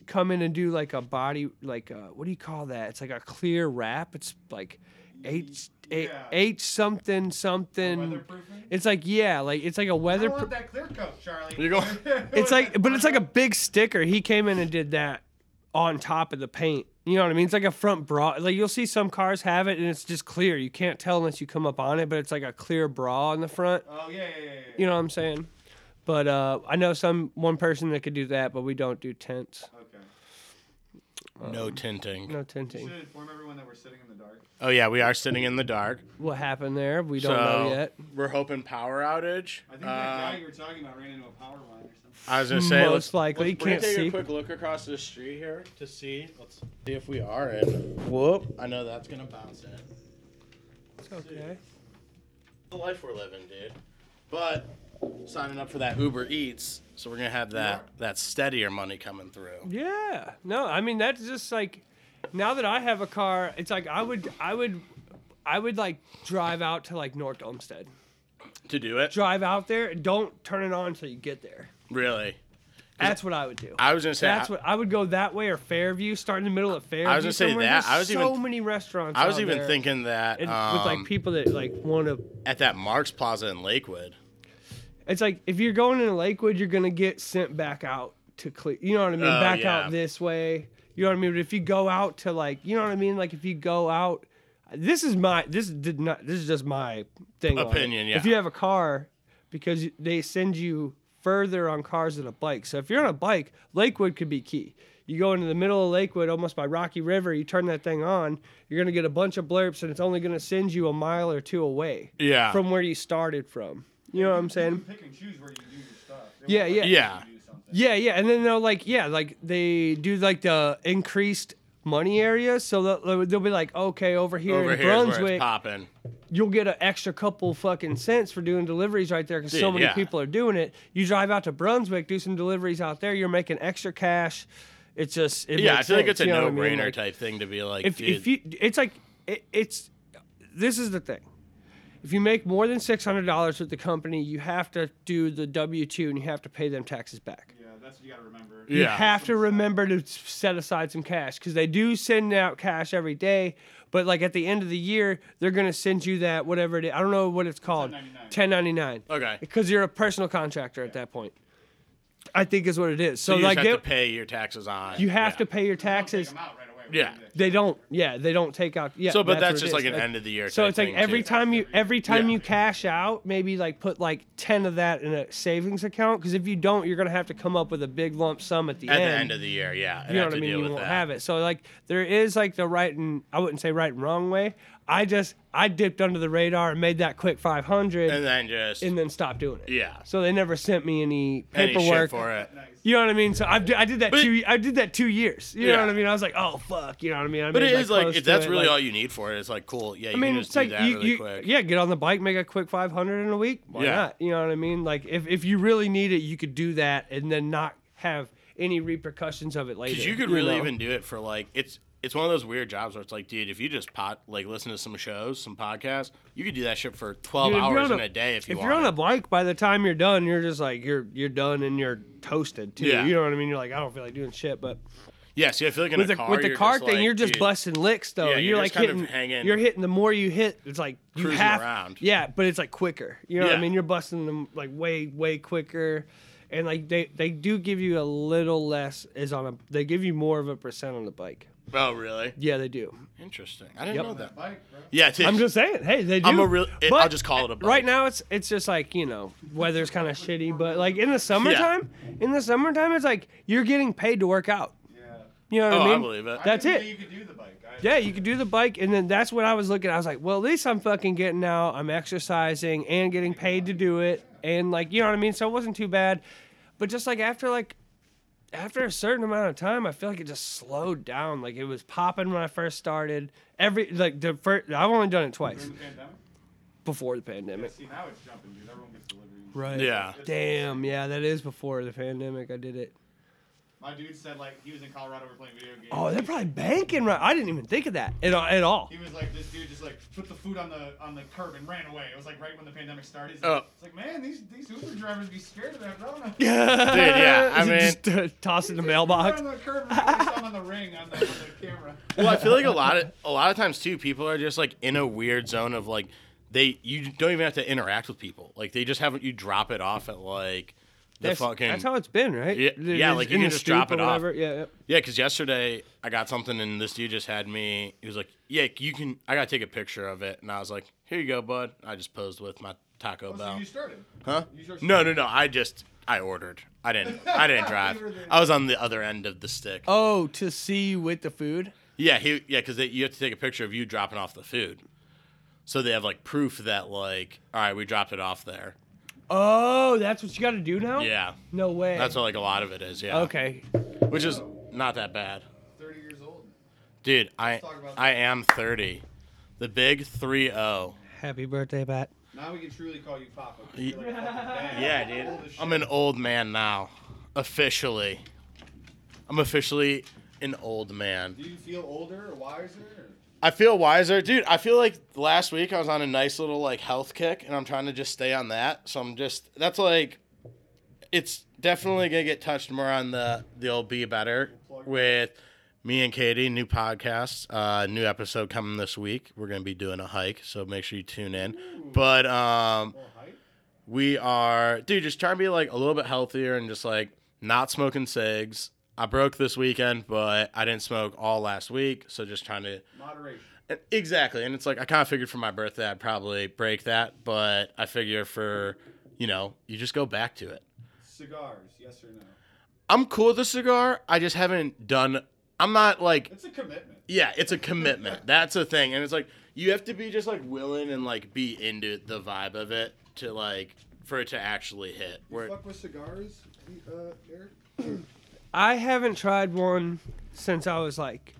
come in and do like a body, like a, what do you call that? It's like a clear wrap. It's like H H, Yeah. H something something. Weatherproofing? It's like yeah, like it's like a weather. I want that clear coat, Charlie. You're going- It's like, but it's like a big sticker. He came in and did that on top of the paint. You know what I mean? It's like a front bra. Like you'll see some cars have it, and it's just clear. You can't tell unless you come up on it, but it's like a clear bra on the front. Oh yeah, yeah, yeah. yeah. You know what I'm saying? But uh, I know some one person that could do that, but we don't do tints. Okay. No tinting. No You tinting. should inform everyone that we're sitting in the dark. Oh yeah, we are sitting in the dark. What happened there? We don't so know yet. we're hoping power outage. I think that Uh, guy you were talking about ran into a power line or something. I was gonna say, Most let's, likely. let's You Bree can't take see. a quick look across the street here to see. Let's see if we are in. Whoop! I know that's gonna bounce in. It's okay. The life we're living, dude. But signing up for that Uber Eats, so we're gonna have that that steadier money coming through. Yeah. No, I mean that's just like now that I have a car, it's like I would I would I would like drive out to like North Olmsted. To do it, Drive out there and don't turn it on until you get there. really. That's what I would do. I was gonna say. That's I, what I would go that way or Fairview. Start in the middle of Fairview. was gonna say somewhere. that. There's I was so even- many restaurants. I was out even there. thinking that And um, with like people that like want to. at that Marc's Plaza in Lakewood. It's like if you're going into Lakewood, you're gonna get sent back out to Cle. You know what I mean? Oh, back yeah. out this way. You know what I mean? But if you go out to like, you know what I mean? Like if you go out, this is my this did not this is just my thing. Opinion, yeah. If you have a car, because they send you further on cars than a bike. So if you're on a bike, Lakewood could be key. You go into the middle of Lakewood, almost by Rocky River. You turn that thing on. You're gonna get a bunch of blurps, and it's only gonna send you a mile or two away Yeah. from where you started from. You know what I'm saying? can pick and choose where you do your stuff. They Yeah, won't yeah. you Yeah. do something. Yeah, yeah, and then they'll like, yeah, like they do like the increased money area, So they'll, they'll be like, okay, over here Over in here is where Brunswick, it's popping. you'll get an extra couple fucking cents for doing deliveries right there because so Dude, many yeah. people are doing it. You drive out to Brunswick, do some deliveries out there, you're making extra cash. It's just it Yeah, I makes feel like sense, it's a you know what I no-brainer mean? Like, type thing to be like, If dude, if you, it's like it, it's this is the thing. If you make more than six hundred dollars with the company, you have to do the W two and you have to pay them taxes back. Yeah, that's what you gotta remember. You Yeah. have to remember to set aside some cash because they do send out cash every day. But like at the end of the year, they're gonna send you that whatever it is. I don't know what it's called. 1099. Ten ninety nine. Okay. Because you're a personal contractor at that point. I think is what it is. So, so you like just they, have to pay your taxes on. you have yeah. to pay your taxes. take taxes. 'em out right away. Yeah. They don't. Yeah, they don't take out. Yeah. So, but that's, what it just like is. an end of the year. So type it's like thing, every too. time you every time Yeah. you cash out, maybe like put like ten of that in a savings account. Because if you don't, you're gonna have to come up with a big lump sum at the at end. the end of the year. Yeah, and you know have what I to mean? deal You with won't that. have it. So like there is like the right and I wouldn't say right and wrong way. I just I dipped under the radar and made that quick five hundred and and, then just and then stopped doing it. yeah, So they never sent me any any paperwork. shit for it. You know what I mean? So I, I did that But- two I did that two years. You Yeah. know what I mean? I was like, oh fuck. You know what I mean? I But made, it is like close if to that's it, really like- all you need for it. It's like cool. Yeah, you I mean, can it's just do like that you, really you quick. yeah, get on the bike, make a quick 500 in a week. Why Yeah. not? You know what I mean? Like if, if you really need it, you could do that and then not have any repercussions of it later. Because you could really know? even do it for like it's it's one of those weird jobs where it's like, dude, if you just pot like listen to some shows, some podcasts, you could do that shit for twelve Dude, hours on in a day if you if want. you're on a bike, by the time you're done, you're just like you're you're done and you're toasted too. Yeah. You know what I mean? You're like I don't feel like doing shit, but yeah, see, I feel like in with a the car, with the you're car just thing, like, you're just dude, busting licks though. Yeah, you're, you're like just kind of hitting, hanging- you're hitting the more you hit, it's like you Cruising have around. yeah, but it's like quicker. You know what I mean? You're busting them like way way quicker. And like they, they do give you a little less is on a they give you more of a percent on the bike. Oh, really? Yeah, they do. Interesting. I didn't Yep. know that. that bike, bro. Yeah, dude. I'm just saying, hey, they do. I'm a real. It, But I'll just call it a. Bike. Right now, it's it's just like you know, weather's kind of shitty, but like in the summertime, in the summertime, it's like you're getting paid to work out. Yeah. You know what Oh, I I mean? believe it. That's I didn't it. think You could do the bike. I, Yeah, you could do the bike, and then that's what I was looking. at. I was like, well, at least I'm fucking getting out. I'm exercising and getting paid to do it, and like you know what I mean. So it wasn't too bad, but just like after like after a certain amount of time, I feel like it just slowed down. Like it was popping when I first started. Every like the first, I've only done it twice the before the pandemic. See now it's jumping, dude. Everyone gets deliveries. Right. Yeah. Damn. Yeah, that is before the pandemic. I did it. My dude said like he was in Colorado, we're playing video games. Oh, they're probably banking right. I didn't even think of that at all. At all. He was like, this dude just like put the food on the on the curb and ran away. It was like right when the pandemic started. He's like, Oh. It's like, man, these these Uber drivers be scared of that Rona. Dude, yeah, I mean- just uh, toss it in the mailbox. On the curb and put his thumb on the ring on the, on the camera. Well, I feel like a lot of a lot of times too, people are just like in a weird zone of like they you don't even have to interact with people. Like they just have you drop it off at like the That's, fucking that's how it's been, right? Yeah, yeah, like, you can just drop it off. Yeah, yeah. Yeah, because yesterday I got something and this dude just had me. He was like, "Yeah, you can." I gotta take a picture of it, and I was like, "Here you go, bud." I just posed with my Taco Oh, so you started. Huh? You started- No, no, no. I just I ordered. I didn't. I didn't drive. You were there. I was on the other end of the stick. Oh, to see you with the food. Yeah, he yeah, because you have to take a picture of you dropping off the food, so they have like proof that like, all right, we dropped it off there. Oh, that's what you got to do now. Yeah, No way. that's what like a lot of it is. Yeah. okay. Which is not that bad, 30 years old. dude. I talk about I am thirty, the big three zero. Happy birthday, Pat. Now we can truly call you Papa. 'cause you're like a fucking dad. Yeah, You're dude. old as shit. I'm an old man now, officially. I'm officially an old man. Do you feel older or wiser? Or? I feel wiser, dude. I feel like last week I was on a nice little like health kick, and I'm trying to just stay on that. So I'm just that's like, it's definitely gonna get touched more on the the old be better with me and Katie. New podcast, uh, new episode coming this week. We're gonna be doing a hike, so make sure you tune in. But um, we are, dude, just trying to be like a little bit healthier and just like not smoking cigs. I broke this weekend, but I didn't smoke all last week, so just trying to Moderation. exactly. And it's like I kind of figured for my birthday I'd probably break that, but I figure for you know you just go back to it. Cigars, yes or no? I'm cool with a cigar. I just haven't done. I'm not like It's a commitment. yeah, it's a commitment. That's a thing, and it's like you have to be just like willing and like be into the vibe of it to like for it to actually hit. You Where fuck with cigars, uh, Eric? I haven't tried one since I was like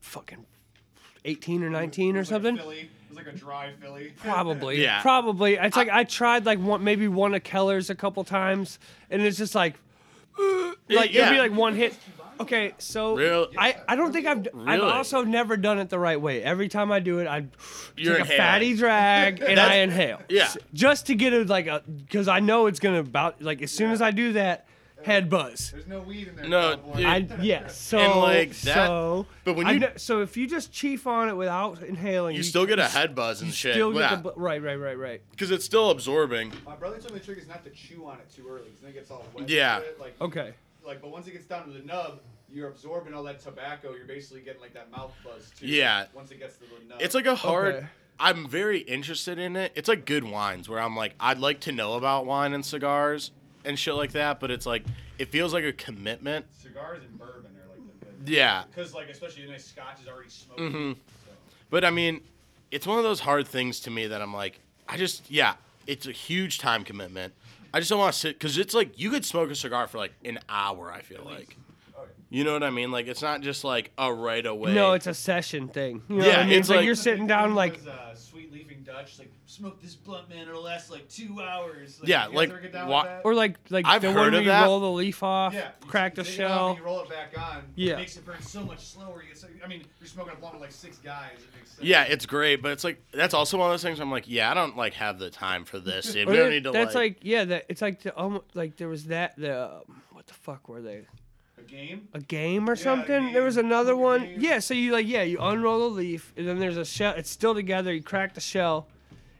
fucking 18 or 19 or like something. Philly. It was like a dry Philly. Probably. Yeah. Probably. It's like I tried like one, maybe one of Keller's a couple times, and it's just like, like Yeah. it'd be like one hit. Okay, so Real- I, I don't think I've I've also never done it the right way. Every time I do it, I You're take a fatty drag and I inhale. Yeah. Just to get it like a because I know it's gonna about like as soon as I do that, head buzz. There's no weed in there. No, cowboy. dude. I yes. So And, like, that- so but when I you- kn- so if you just chief on it without inhaling, you still get a head buzz and shit. You still get Yeah, the bu- right, right, right, right. because it's still absorbing. My brother told me the trick is not to chew on it too early, because then it gets all wet. Yeah. Like, Okay. like, but once it gets down to the nub, you're absorbing all that tobacco. You're basically getting like that mouth buzz too. Yeah. Once it gets to the nub. It's like a hard. Okay. I'm very interested in it. It's like good wines where I'm like, I'd like to know about wine and cigars and shit like that, but it's like, it feels like a commitment. cigars and bourbon are like the good. Yeah. Because like especially a nice scotch is already smoked. Mm-hmm. So. But I mean, it's one of those hard things to me that I'm like, I just, yeah, it's a huge time commitment. I just don't want to sit, because it's like, you could smoke a cigar for like an hour, I feel like. Oh. You know what I mean? Like, it's not just like a right away. No, it's a session thing. You know Yeah, what I mean? it's like, like- you're sitting down like was, uh, sweet leafing Dutch. Like smoke this blunt, man. It'll last like two hours. Yeah, like, ever get down wha- with that? or like like I've the heard one of where you that. roll the leaf off, Yeah, you crack the take shell. and You roll it back on. Yeah. It makes it burn so much slower. You get so, I mean, you're smoking a blunt with like six guys. It makes sense. Yeah, it's great, but it's like, that's also one of those things I'm like, yeah, I don't like have the time for this. Dude. Or don't need to that's like, like yeah, that it's like the um, like there was that the um, what the fuck were they? A game. A game or a something? There was game. another Poker one. game. Yeah, so you like yeah, you unroll the leaf and then there's a shell. It's still together. You crack the shell,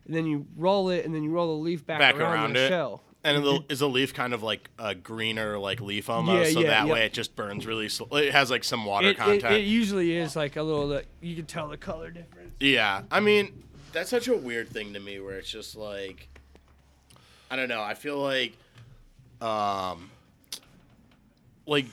and then you roll it and then you roll the leaf back, Back around, around the it. shell. and the, is the leaf kind of like a greener like leaf almost, Yeah, so yeah, that yeah. way it just burns really slow. It has like some water It, it, contact. it usually is like a little. that You can tell the color difference. Yeah, I mean, that's such a weird thing to me where it's just like I don't know, I feel like um like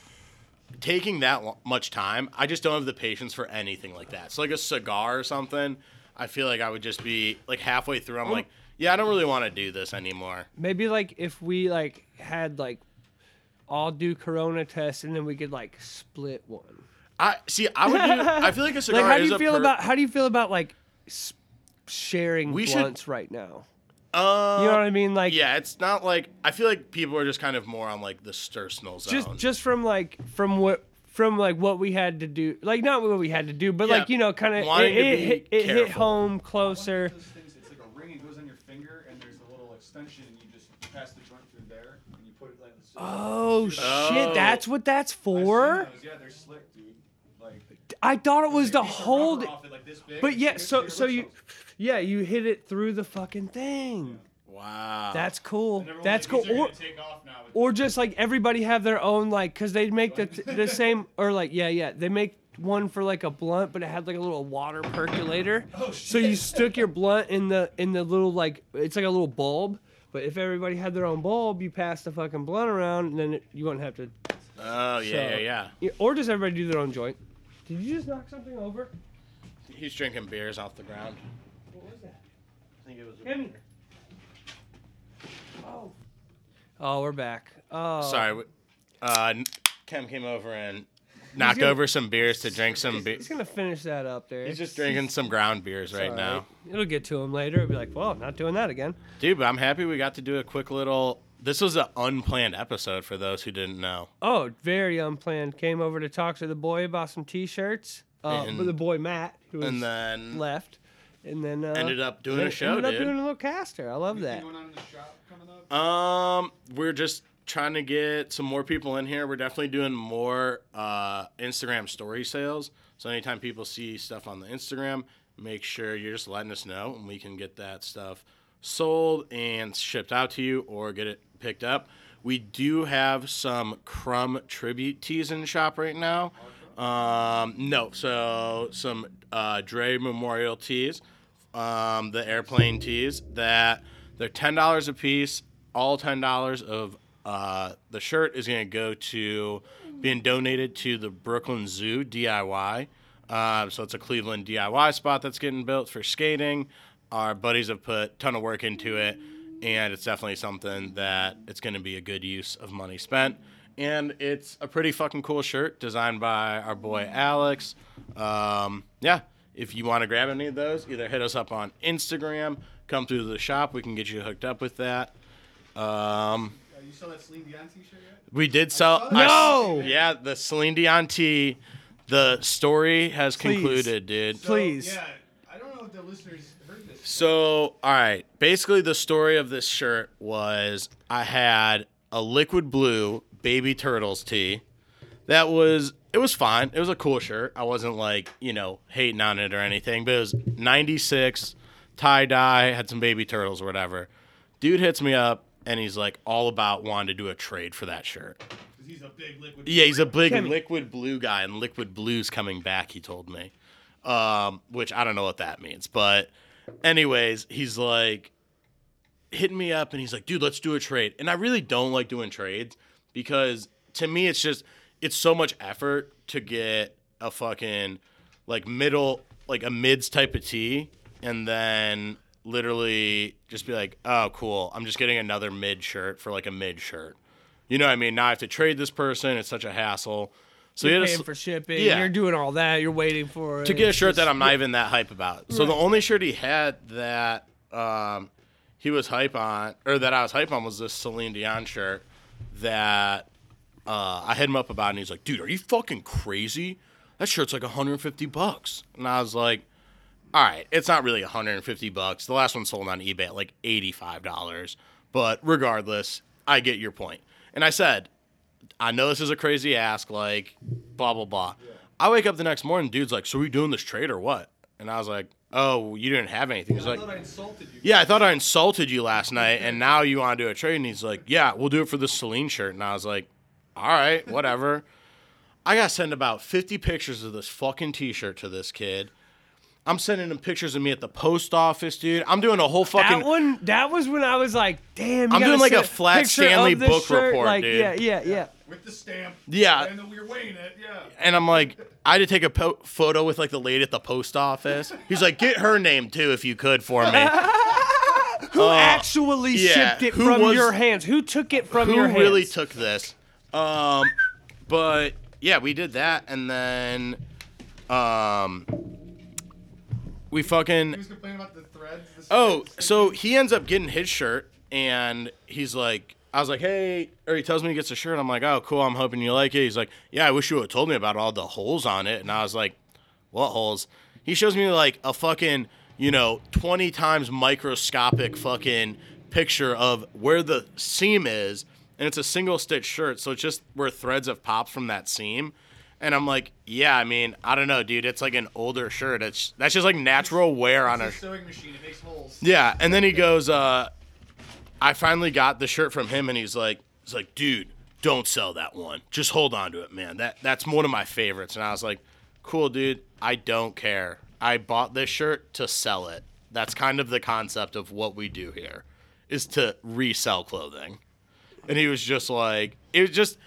taking that lo- much time, I just don't have the patience for anything like that. So like a cigar or something, I feel like I would just be like halfway through I'm like, yeah, I don't really want to do this anymore. Maybe like if we like had like all do corona tests and then we could like split one. I see I would do I feel like a cigar Like how do is you a feel per- about how do you feel about like s- sharing We should- blunts right now? Uh, You know what I mean? Like Yeah, it's not like I feel like people are just kind of more on like the Stursnell zone. just just from like from what from like what we had to do like not what we had to do but Yeah, like you know kind of it, wanting it, hit- it hit careful. home One closer of those things, it's like a ring. It goes on your finger, and there's a little extension, and you just pass the joint through there, and you put it like. So oh Oh. shit that's what that's for. Yeah, they're slick, dude. Like. i thought it was to the hold it like this big, but yeah so so you lips. Yeah you hit it through the fucking thing wow. that's cool that's cool or gonna take off now." It's or just like everybody have their own like because they make the the same or like yeah yeah they make one for like a blunt but it had like a little water percolator Oh, shit. so you stuck your blunt in the in the little like it's like a little bulb but if everybody had their own bulb you pass the fucking blunt around and then it, you wouldn't have to Oh yeah, So- yeah, yeah. yeah, or does everybody do their own joint did you just knock something over He's drinking beers off the ground. What was that I think it was. Kenny. oh oh we're back oh Sorry, w- uh, Kem came over and knocked gonna- over some beers to drink some beer. he's gonna finish that up there He's just drinking some ground beers right All now, right. It'll get to him later. It'll be like, well, not doing that again. dude. But I'm happy we got to do a quick little. This was an unplanned episode for those who didn't know. Oh, very unplanned. Came over to talk to the boy about some T-shirts. Uh, And- with the boy Matt, who was And then left, and then uh, ended up doing a show. ended show, up dude. doing a little caster. I love that. going on in the shop coming up? Um, we're just trying to get some more people in here. We're definitely doing more uh, Instagram story sales. So anytime people see stuff on the Instagram, make sure you're just letting us know, and we can get that stuff sold and shipped out to you, or get it picked up. We do have some Crumb tribute tees in the shop right now. Um, no, so some uh, Dre Memorial tees, um, the airplane tees that they're ten dollars a piece. All ten dollars of uh, the shirt is going to go to being donated to the Brooklyn Zoo DIY. Uh, so it's a Cleveland DIY spot that's getting built for skating. Our buddies have put a ton of work into it, and it's definitely something that it's going to be a good use of money spent. And it's a pretty fucking cool shirt designed by our boy Alex. Um, yeah, if you want to grab any of those, either hit us up on Instagram, come through the shop, we can get you hooked up with that. Um, you saw that Celine Dion T-shirt yet? we did sell. saw I- No! yeah, the Celine Dion tee. The story has Please. concluded, dude. So, Please. Yeah, I don't know if the listeners heard this. So, all right. Basically, the story of this shirt was I had a liquid blue baby turtles tee. That was it was fine. It was a cool shirt. I wasn't like you know hating on it or anything. But it was '96 tie dye, had some baby turtles or whatever. Dude hits me up and he's like all about wanting to do a trade for that shirt. he's a big liquid. Yeah, he's a big Kimmy. liquid blue guy, and liquid blue's coming back. He told me, um, which I don't know what that means, but anyways, he's like hitting me up, and he's like, "Dude, let's do a trade." And I really don't like doing trades because to me, it's just it's so much effort to get a fucking like middle, like a mids type of tee, and then literally just be like, "Oh, cool, I'm just getting another mid shirt for like a mid shirt." You know what I mean? Now I have to trade this person. It's such a hassle. So You're paying for shipping. Yeah. You're doing all that. You're waiting for it. to get a shirt that I'm not even that hype about. So the only shirt he had that um, he was hype on, or that I was hype on, was this Celine Dion shirt that uh, I hit him up about, it, and he's like, "Dude, are you fucking crazy? That shirt's like 150 bucks." And I was like, "All right, it's not really 150 bucks. The last one sold on eBay at like 85 dollars, but regardless, I get your point." And I said, I know this is a crazy ask, like, blah, blah, blah. I wake up the next morning, dude's like, So are we doing this trade or what? And I was like, Oh, you didn't have anything. He's I like, I insulted you. Yeah, I thought I insulted you last night, and now you want to do a trade. And he's like, Yeah, we'll do it for this Celine shirt. And I was like, All right, whatever. I got to send about 50 pictures of this fucking t shirt to this kid. I'm sending him pictures of me at the post office, dude. I'm doing a whole fucking. That one, that was when I was like, "Damn!" you I'm doing like a send flat Stanley book shirt. report, like, dude. Yeah, yeah, yeah. With the stamp. Yeah. And then we were weighing it. Yeah. And I'm like, I had to take a po- photo with like the lady at the post office. He's like, get her name too if you could for me. Uh, who actually yeah, shipped it from was- your hands? Who took it from your hands? Who really took this? Um, but yeah, we did that, and then um, we fucking He was complaining about the threads. The Oh, stitches. so he ends up getting his shirt, and he's like, I was like, hey, or he tells me he gets a shirt. I'm like, oh, cool. I'm hoping you like it. He's like, yeah, I wish you would have told me about all the holes on it. And I was like, what holes? He shows me like a fucking, you know, 20 times microscopic fucking picture of where the seam is. And it's a single stitch shirt. So it's just where threads have popped from that seam. And I'm like, yeah, I mean, I don't know, dude. It's like an older shirt. It's that's just like natural wear on It's a a sewing machine. It makes holes. yeah, and then he goes, uh, I finally got the shirt from him, and he's like, he's like, dude, don't sell that one. Just hold on to it, man. That that's one of my favorites. And I was like, cool, dude. I don't care. I bought this shirt to sell it. That's kind of the concept of what we do here, is to resell clothing. And he was just like, it was just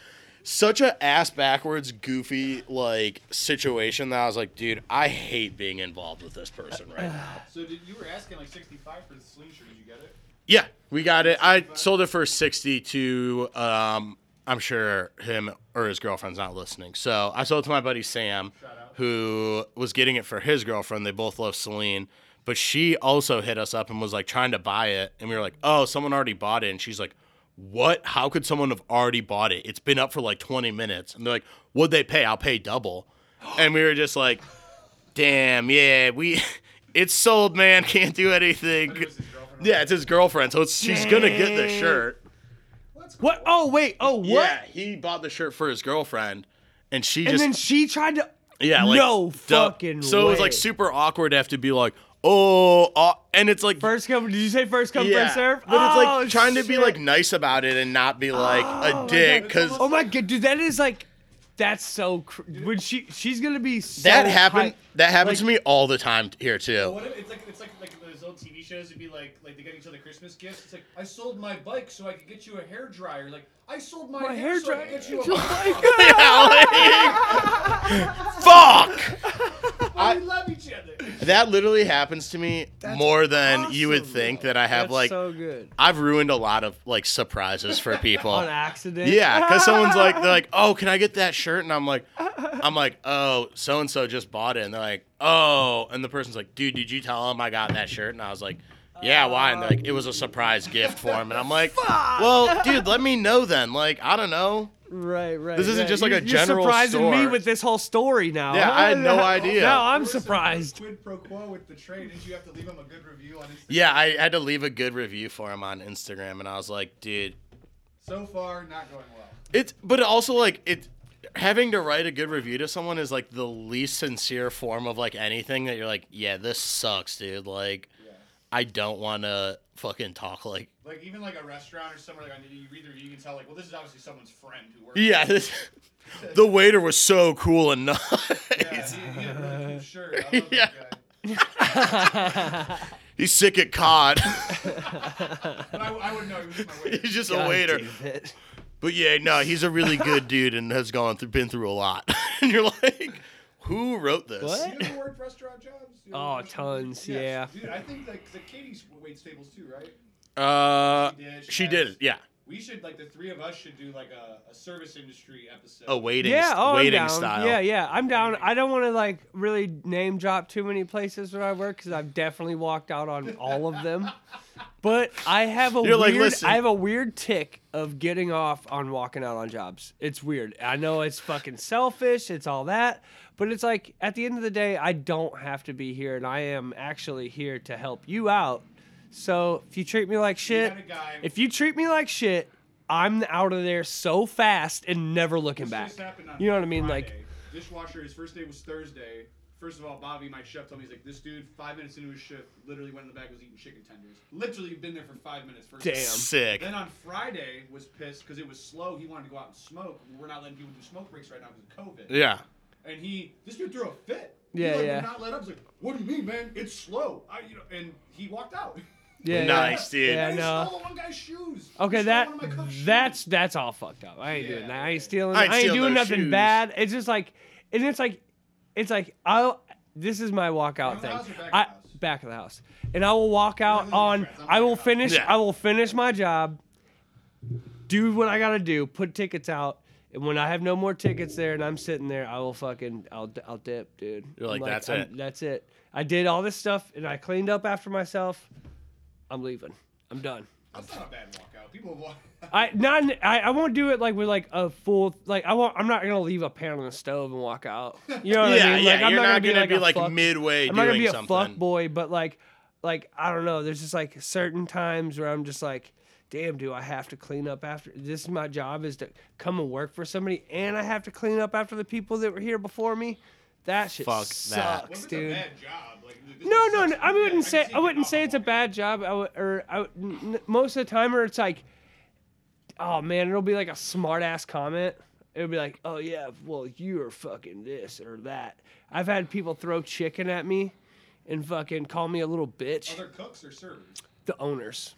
such a ass backwards, goofy like situation that I was like, dude, I hate being involved with this person right now. So did you were asking like 65 for the Celine shirt? Did you get it? Yeah, we got it. I sold it for sixty to. Um, I'm sure him or his girlfriend's not listening. So I sold it to my buddy Sam, who was getting it for his girlfriend. They both love Celine, but she also hit us up and was like trying to buy it, and we were like, "Oh, someone already bought it," and she's like. What? How could someone have already bought it? It's been up for like 20 minutes. And they're like, What'd they pay? I'll pay double. And we were just like, Damn, yeah, we it's sold, man. Can't do anything. It was his girlfriend. Yeah, it's his girlfriend, so it's, she's gonna get the shirt. What? Oh wait. Oh what? Yeah, he bought the shirt for his girlfriend, and she And just And then she tried to. yeah, like no duh. fucking So it was like super awkward to have to be like, oh, uh, and it's like First come. Did you say first come yeah, first serve? but it's like Oh, trying to be like nice about it and not be like Oh, a dick because Oh my god, dude, that is like, that's so. Cr- when she she's gonna be so that happened. hype. That happens like- to me all the time here too. What if it's like it's like like those old TV shows It'd be like like they get each other Christmas gifts. It's like I sold my bike so I could get you a hair dryer. Like I sold my, My hair, hair so I dryer. could get you a Fuck! I love each other. That literally happens to me That's more than you would awesome. think that I have That's like so good I've ruined a lot of like surprises for people. on accident. Yeah, because someone's like, they're like, oh, can I get that shirt? And I'm like, I'm like, oh, so and so just bought it. And they're like, oh, and the person's like, dude, did you tell him I got that shirt? And I was like, yeah, why? And they're like, it was a surprise gift for him. And I'm like, well, dude, let me know then. Like, I don't know. Right, right. This isn't right. just like You're- a general You're surprising me with this whole story now. Yeah, I had no idea. Now I'm There was surprised. Quid pro quo with the trade. Did you have to leave him a good review on Instagram? Yeah, I had to leave a good review for him on Instagram, and I was like, dude, So far, not going well. it's. But also like it. Having to write a good review to someone is like the least sincere form of like anything that you're like, yeah, this sucks, dude. Like, Yeah. I don't want to fucking talk like Like even like a restaurant or somewhere like you read the review, you can tell like, well, this is obviously someone's friend who works. Yeah, this, the waiter was so cool and nice. Yeah, he, he had a really cool shirt. I love Yeah. that guy. He's sick at cod. But I, I would know he was my waiter. He's just a waiter. But yeah, no, he's a really good dude and has gone through, been through a lot. and you're like, who wrote this? What? You ever worked restaurant jobs? You ever Oh, worked- tons, Yes. yeah. Dude, I think like the Katie's waits tables too, right? Uh, She did, she she has- did. Yeah, We should like the three of us should do like a, a service industry episode. a waiting, Yeah, oh, waiting I'm down. style. Yeah, yeah, I'm down. I don't want to like really name drop too many places where I work because I've definitely walked out on all of them. But I have a You're like, weird, "Listen." I have a weird tick of getting off on walking out on jobs. It's weird. I know it's fucking selfish. It's all that, but it's like at the end of the day, I don't have to be here, and I am actually here to help you out. So if you treat me like shit, had a guy. if you treat me like shit, I'm out of there so fast and never looking this back. just happened on You know what I mean? Like, dishwasher. His first day was Thursday. First of all, Bobby, my chef, told me he's like, this dude, five minutes into his shift, literally went in the back was eating chicken tenders. Literally been there for five minutes. First Damn. day. Sick. Then on Friday was pissed because it was slow. He wanted to go out and smoke. We're not letting people do smoke breaks right now because of COVID. Yeah. And he, this dude threw a fit. Yeah, he, like, yeah. Not let up. He's like, what do you mean, man? It's slow. I, you know, and he walked out. yeah, Nice, dude. Yeah, And he no. stole one guy's shoes. Okay, He that one of my cook's that's shoes. that's all fucked up. I ain't doing that. I ain't stealing. I I ain't ain't, doing nothing shoes. bad. It's just like, and it's like, it's like I'll. This is my walkout Front thing. house or back of I the house? back of the house, and I will walk out leaving on. I'm will back of the house. finish. Yeah. I will finish my job. Do what I gotta do. Put tickets out. And when I have no more tickets there, and I'm sitting there, I will fucking, I'll, I'll dip, dude. You're I'm like, "That's I'm- it." That's it. I did all this stuff, and I cleaned up after myself. I'm leaving. I'm done. That's not a bad walkout. People walk. I not I, I won't do it like with like a full like I won't I'm not gonna leave a pan on the stove and walk out. You know what yeah, I mean? yeah. Like I'm you're not gonna be like, a like fuck, midway I'm not gonna be a something. fuck boy, but like like I don't know. There's just like certain times where I'm just like, damn, do I have to clean up after? This is my job is to come and work for somebody, and I have to clean up after the people that were here before me. That shit Fuck that. sucks, Well, it's dude. a bad job. Like, No, no, no. I wouldn't can say see I wouldn't say it's a bad job. I would, or I most of the time, or it's like, oh man, it'll be like a smart ass comment. It'll be like, oh yeah, well you are fucking this or that. I've had people throw chicken at me, and fucking call me a little bitch. Other cooks or servers? The owners.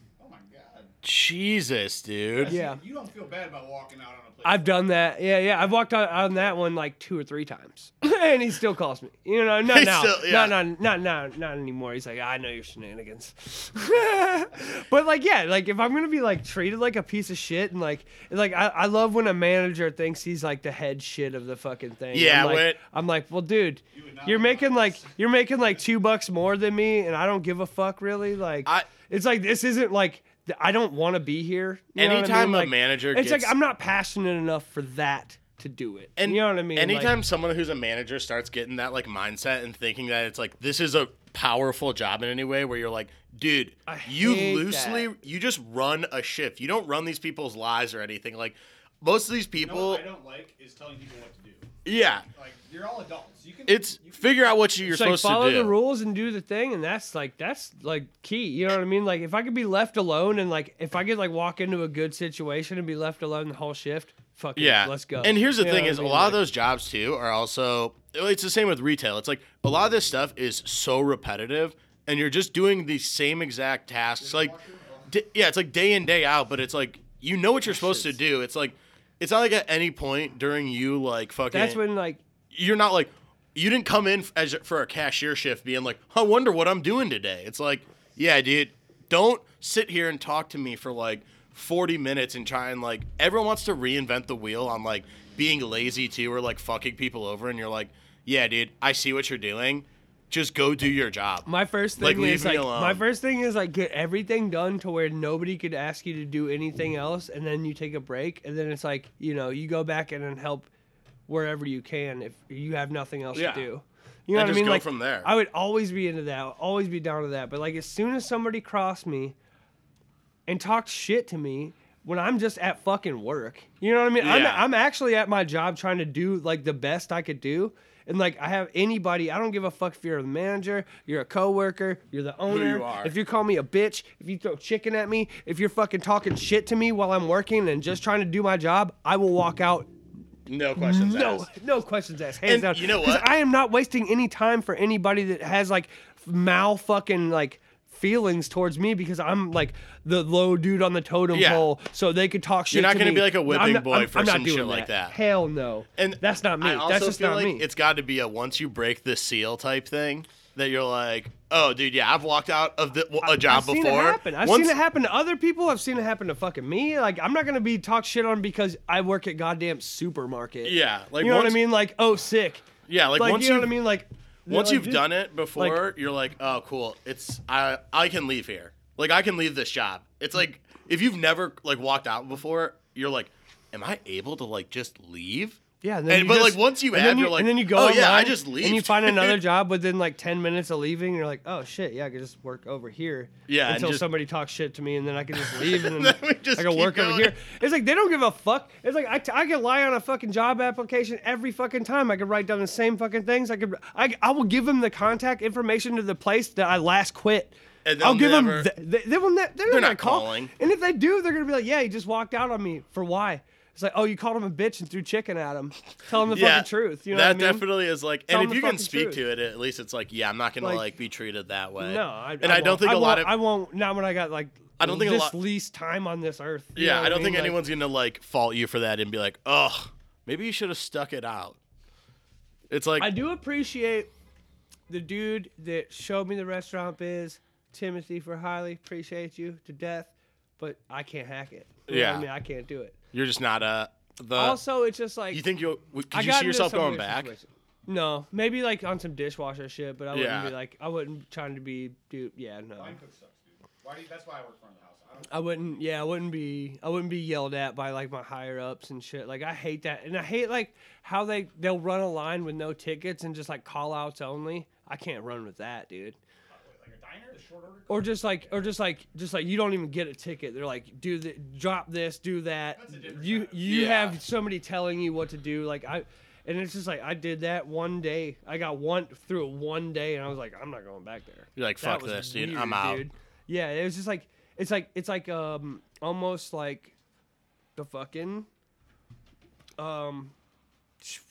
My god. Jesus, dude. Yeah. You don't feel bad about walking out on a place. I've done that. Yeah, yeah. I've walked out on that one like two or three times, and he still calls me. You know, not He now, still- yeah. not, not, not, not, not anymore. He's like, ah, I know your shenanigans. but like, yeah, like if I'm gonna be like treated like a piece of shit, and like, like I, I love when a manager thinks he's like the head shit of the fucking thing. Yeah, I'm like, when- I'm like, well, dude, you you're want making like you're making like two bucks more than me, and I don't give a fuck really. Like, I- it's like this isn't like. Th- I don't want to be here. You know I Anytime mean? a manager it's gets like I'm not passionate enough for that to do it. And you know what I mean? Like, Anytime someone who's a manager starts getting that like mindset and thinking that it's like this is a powerful job in any way, where you're like, dude, you loosely, that. you just run a shift. You don't run these people's lives or anything. Like most of these You know people, what I don't like is telling people what to do. Yeah. Like you're all adults. You can. It's you can, figure out what you're It's like supposed follow to do. Follow the rules and do the thing, and that's like that's like key. You know what I mean? Like if I could be left alone and like if I could like walk into a good situation and be left alone the whole shift, fuck it, Yeah. let's go. And here's the You thing what I is a mean? lot of those jobs too are also it's the same with retail. It's like a lot of this stuff is so repetitive and you're just doing the same exact tasks like d- yeah, it's like day in day out, but it's like you know what you're supposed to do. It's like it's not like at any point during you like fucking that's when like you're not like you didn't come in as for a cashier shift being like, I wonder what I'm doing today. It's like, yeah, dude, don't sit here and talk to me for like 40 minutes and try and like everyone wants to reinvent the wheel on like being lazy too or like fucking people over and you're like, yeah, dude, I see what you're doing. Just go do your job. My first Like, thing leave is me like alone. my first thing is like get everything done to where nobody could ask you to do anything else, and then you take a break, and then it's like you know you go back in and help wherever you can if you have nothing else Yeah. to do. You know And what I mean? go like from there. I would always be into that, always be down to that. But like as soon as somebody crossed me and talked shit to me when I'm just at fucking work. You know what I mean? I'm, I'm actually at my job trying to do like the best I could do. And like I have anybody, I don't give a fuck if you're the manager, you're a coworker, you're the owner. you. If you call me a bitch, if you throw chicken at me, if you're fucking talking shit to me while I'm working and just trying to do my job, I will walk out No questions no, asked. no questions asked. Hands And down. you know what? I am not wasting any time for anybody that has like mal fucking like feelings towards me because I'm like the low dude on the totem Yeah. pole, so they could talk shit. You're not to gonna me. be like a whipping not- boy I'm- for I'm not some shit doing like that. Hell no. And that's not me. I also That's just feel not like me. It's got to be a once you break the seal type thing that you're like, oh, dude, yeah, I've walked out of the, a job I've seen before. it happen. I've Once- seen it happen to other people. I've seen it happen to fucking me. Like I'm not gonna be talked shit on because I work at goddamn supermarket. Yeah, like you know what I mean? Like oh sick. Yeah, like, Like, once you know what I mean? Like once like, you've dude, done it before, you're like, oh, cool. It's I I can leave here. Like I can leave this job. It's like if you've never like walked out before, you're like, am I able to like just leave? Yeah, and then And- you but, just- like, once you and have, then you're like, and then you go. "Oh, yeah, I just leave, and you find another job within like ten minutes of leaving. You're like, oh shit, yeah, I could just work over here. Yeah, until just- somebody talks shit to me, and then I can just leave, and then, Then we just I can work over here. It's like they don't give a fuck. It's like I, I can lie on a fucking job application every fucking time. I could write down the same fucking things. I could I, I will give them the contact information to the place that I last quit. And I'll give never- them. Th- they, they will. Ne- they're, They're not, not call. calling. And if they do, they're gonna be like, "Yeah, he just walked out on me for why." It's like, "Oh, you called him a bitch and threw chicken at him." Tell him the fucking truth. You know that what I mean? definitely is like, Tell and if you can speak truth. to it, at least it's like, yeah, I'm not gonna Like- like, be treated that way. No, I, and I, don't think I a lot of I won't. Not when I got like. I don't think a this lot- least time on this earth. yeah, I don't mean? think Like, anyone's gonna like fault you for that and be like, oh, maybe you should have stuck it out. It's like, I do appreciate the dude that showed me the restaurant biz, Timothy for highly appreciate you to death, but I can't hack it. You Yeah. I mean, I can't do it. You're just not a the. also, it's just like you think you'll? Could I you got see into yourself some going weird back? situation. No, maybe like on some dishwasher shit, but I wouldn't Yeah. be like I wouldn't trying to be dude. Yeah, no. Line cook sucks, dude. Why do you, that's why I work front of the house. I. I wouldn't. Yeah, I wouldn't be. I wouldn't be yelled at by like my higher ups and shit. Like I hate that, and I hate like how they they'll run a line with no tickets and just like call outs only. I can't run with that, dude. Like a diner, the short order. Or just like, or just like, just like you don't even get a ticket. They're like, do the drop this, do that. That's a different You kind of- you Yeah. have somebody telling you what to do. Like I, and it's just like I did that one day. I got one through it one day, and I was like, I'm not going back there. You're like, That fuck was this, dude. I'm out. dude. Yeah, it was just like it's like it's like um almost like the fucking um sh-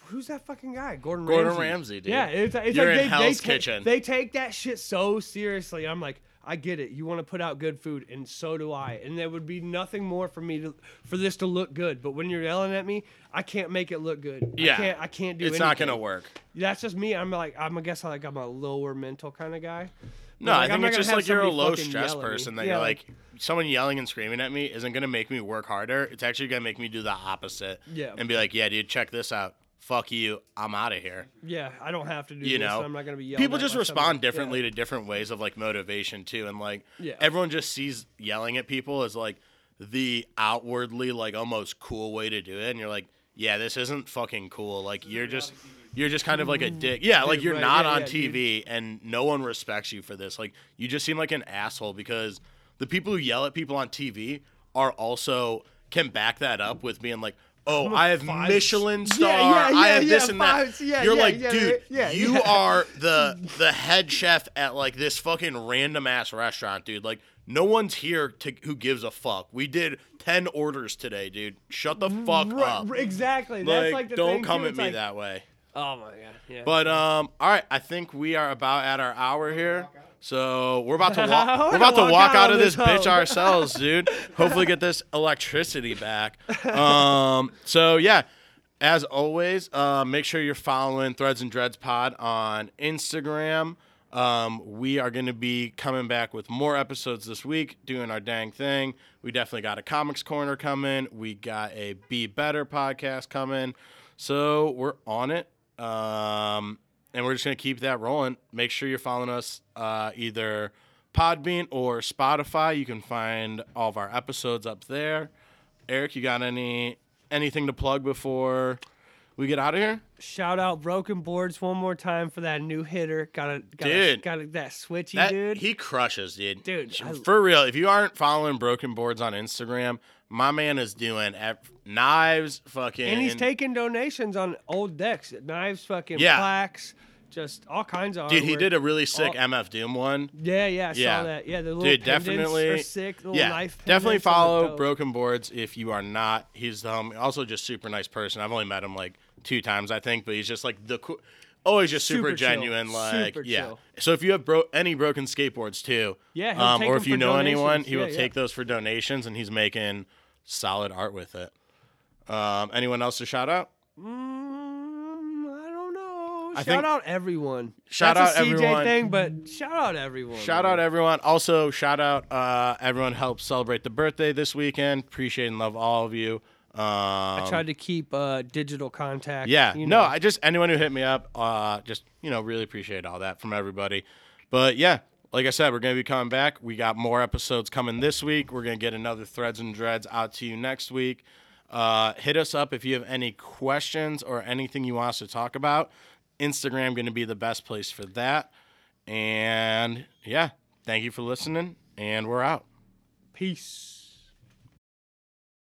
who's that fucking guy? Gordon Ramsay. Gordon Ramsay, dude. Yeah, it's, it's You're like in they, Hell's they Kitchen. They take that shit so seriously. I'm like, I get it. You want to put out good food, and so do I. And there would be nothing more for me to for this to look good. But when you're yelling at me, I can't make it look good. Yeah. I can't. I can't do. It's not gonna work. That's just me. I'm like, I'm. I guess I like I'm a lower mental kind of guy. No, I like, I'm think it's just like you're a low stress yell at me. person that Yeah, you're like, someone yelling and screaming at me isn't gonna make me work harder. It's actually gonna make me do the opposite. Yeah. And be like, yeah, dude, check this out. Fuck you. I'm out of here. Yeah, I don't have to do You this. know, I'm not gonna be people just respond differently Yeah. to different ways of like motivation too, and like Yeah. everyone just sees yelling at people as like the outwardly like almost cool way to do it, and you're like, yeah, this isn't fucking cool. Like you're just you're just kind of like a mm. dick. Yeah, like you're right, not yeah, on yeah, TV, and no one respects you for this. Like you just seem like an asshole because the people who yell at people on TV are also can back that up with being like, oh, I have Michelin Yeah, star. yeah, I yeah, have this yeah, and that. fives, yeah, You're yeah, like, yeah, dude, yeah, you yeah. are the the head chef at like this fucking random ass restaurant, dude. Like, no one's here to who gives a fuck. We did ten orders today, dude. Shut the fuck Right, up. exactly. That's Like, like the don't come too. at It's me like, that way. Oh my god. Yeah. But um, all right, I think we are about at our hour here. So we're about to walk. We're about to walk walk out out of this this bitch ourselves, dude. Hopefully, get this electricity back. Um. So yeah, as always, uh, make sure you're following Threads and Dreads Pod on Instagram. Um, we are going to be coming back with more episodes this week, doing our dang thing. We definitely got a comics corner coming. We got a Be Better podcast coming. So we're on it. Um, and we're just going to keep that rolling. Make sure you're following us uh, either Podbean or Spotify. You can find all of our episodes up there. Eric, you got any anything to plug before we get out of here? Shout out Broken Boards one more time for that new hitter. Got a got Dude. a, got a, that switchy That, dude. He crushes, dude. Dude, I- For real, if you aren't following Broken Boards on Instagram, my man is doing ev- knives, fucking. and he's taking donations on old decks, knives, fucking Yeah. plaques, just all kinds of. Dude, he did a really sick Oh. MF Doom one. Yeah, yeah, I Yeah. saw that. Yeah, the little Dude, definitely. are sick. Little yeah, knife definitely pendants, those are follow. Broken Boards if you are not. He's the homie. Also, just super nice person. I've only met him like two times, I think, but he's just like the cool. Always just super, Super chill. genuine, like Super yeah. chill. So if you have bro- any broken skateboards too, Yeah, um, or if you know anyone, donations. he will Yeah, take those for donations, and he's making solid art with it. Um, anyone else to shout out? Mm, I don't know. I shout out everyone. Shout That's out a CJ everyone. thing, but shout out everyone. Shout man. out everyone. Also, shout out uh, everyone helped celebrate the birthday this weekend. Appreciate and love all of you. Um, I tried to keep uh, digital contact. Yeah, you no. I just anyone who hit me up, uh, just you know, really appreciate all that from everybody. But yeah, like I said, we're gonna be coming back. We got more episodes coming this week. We're gonna get another Threads and Dreads out to you next week. Uh, hit us up if you have any questions or anything you want us to talk about. Instagram gonna be the best place for that. And yeah, thank you for listening, and we're out. Peace.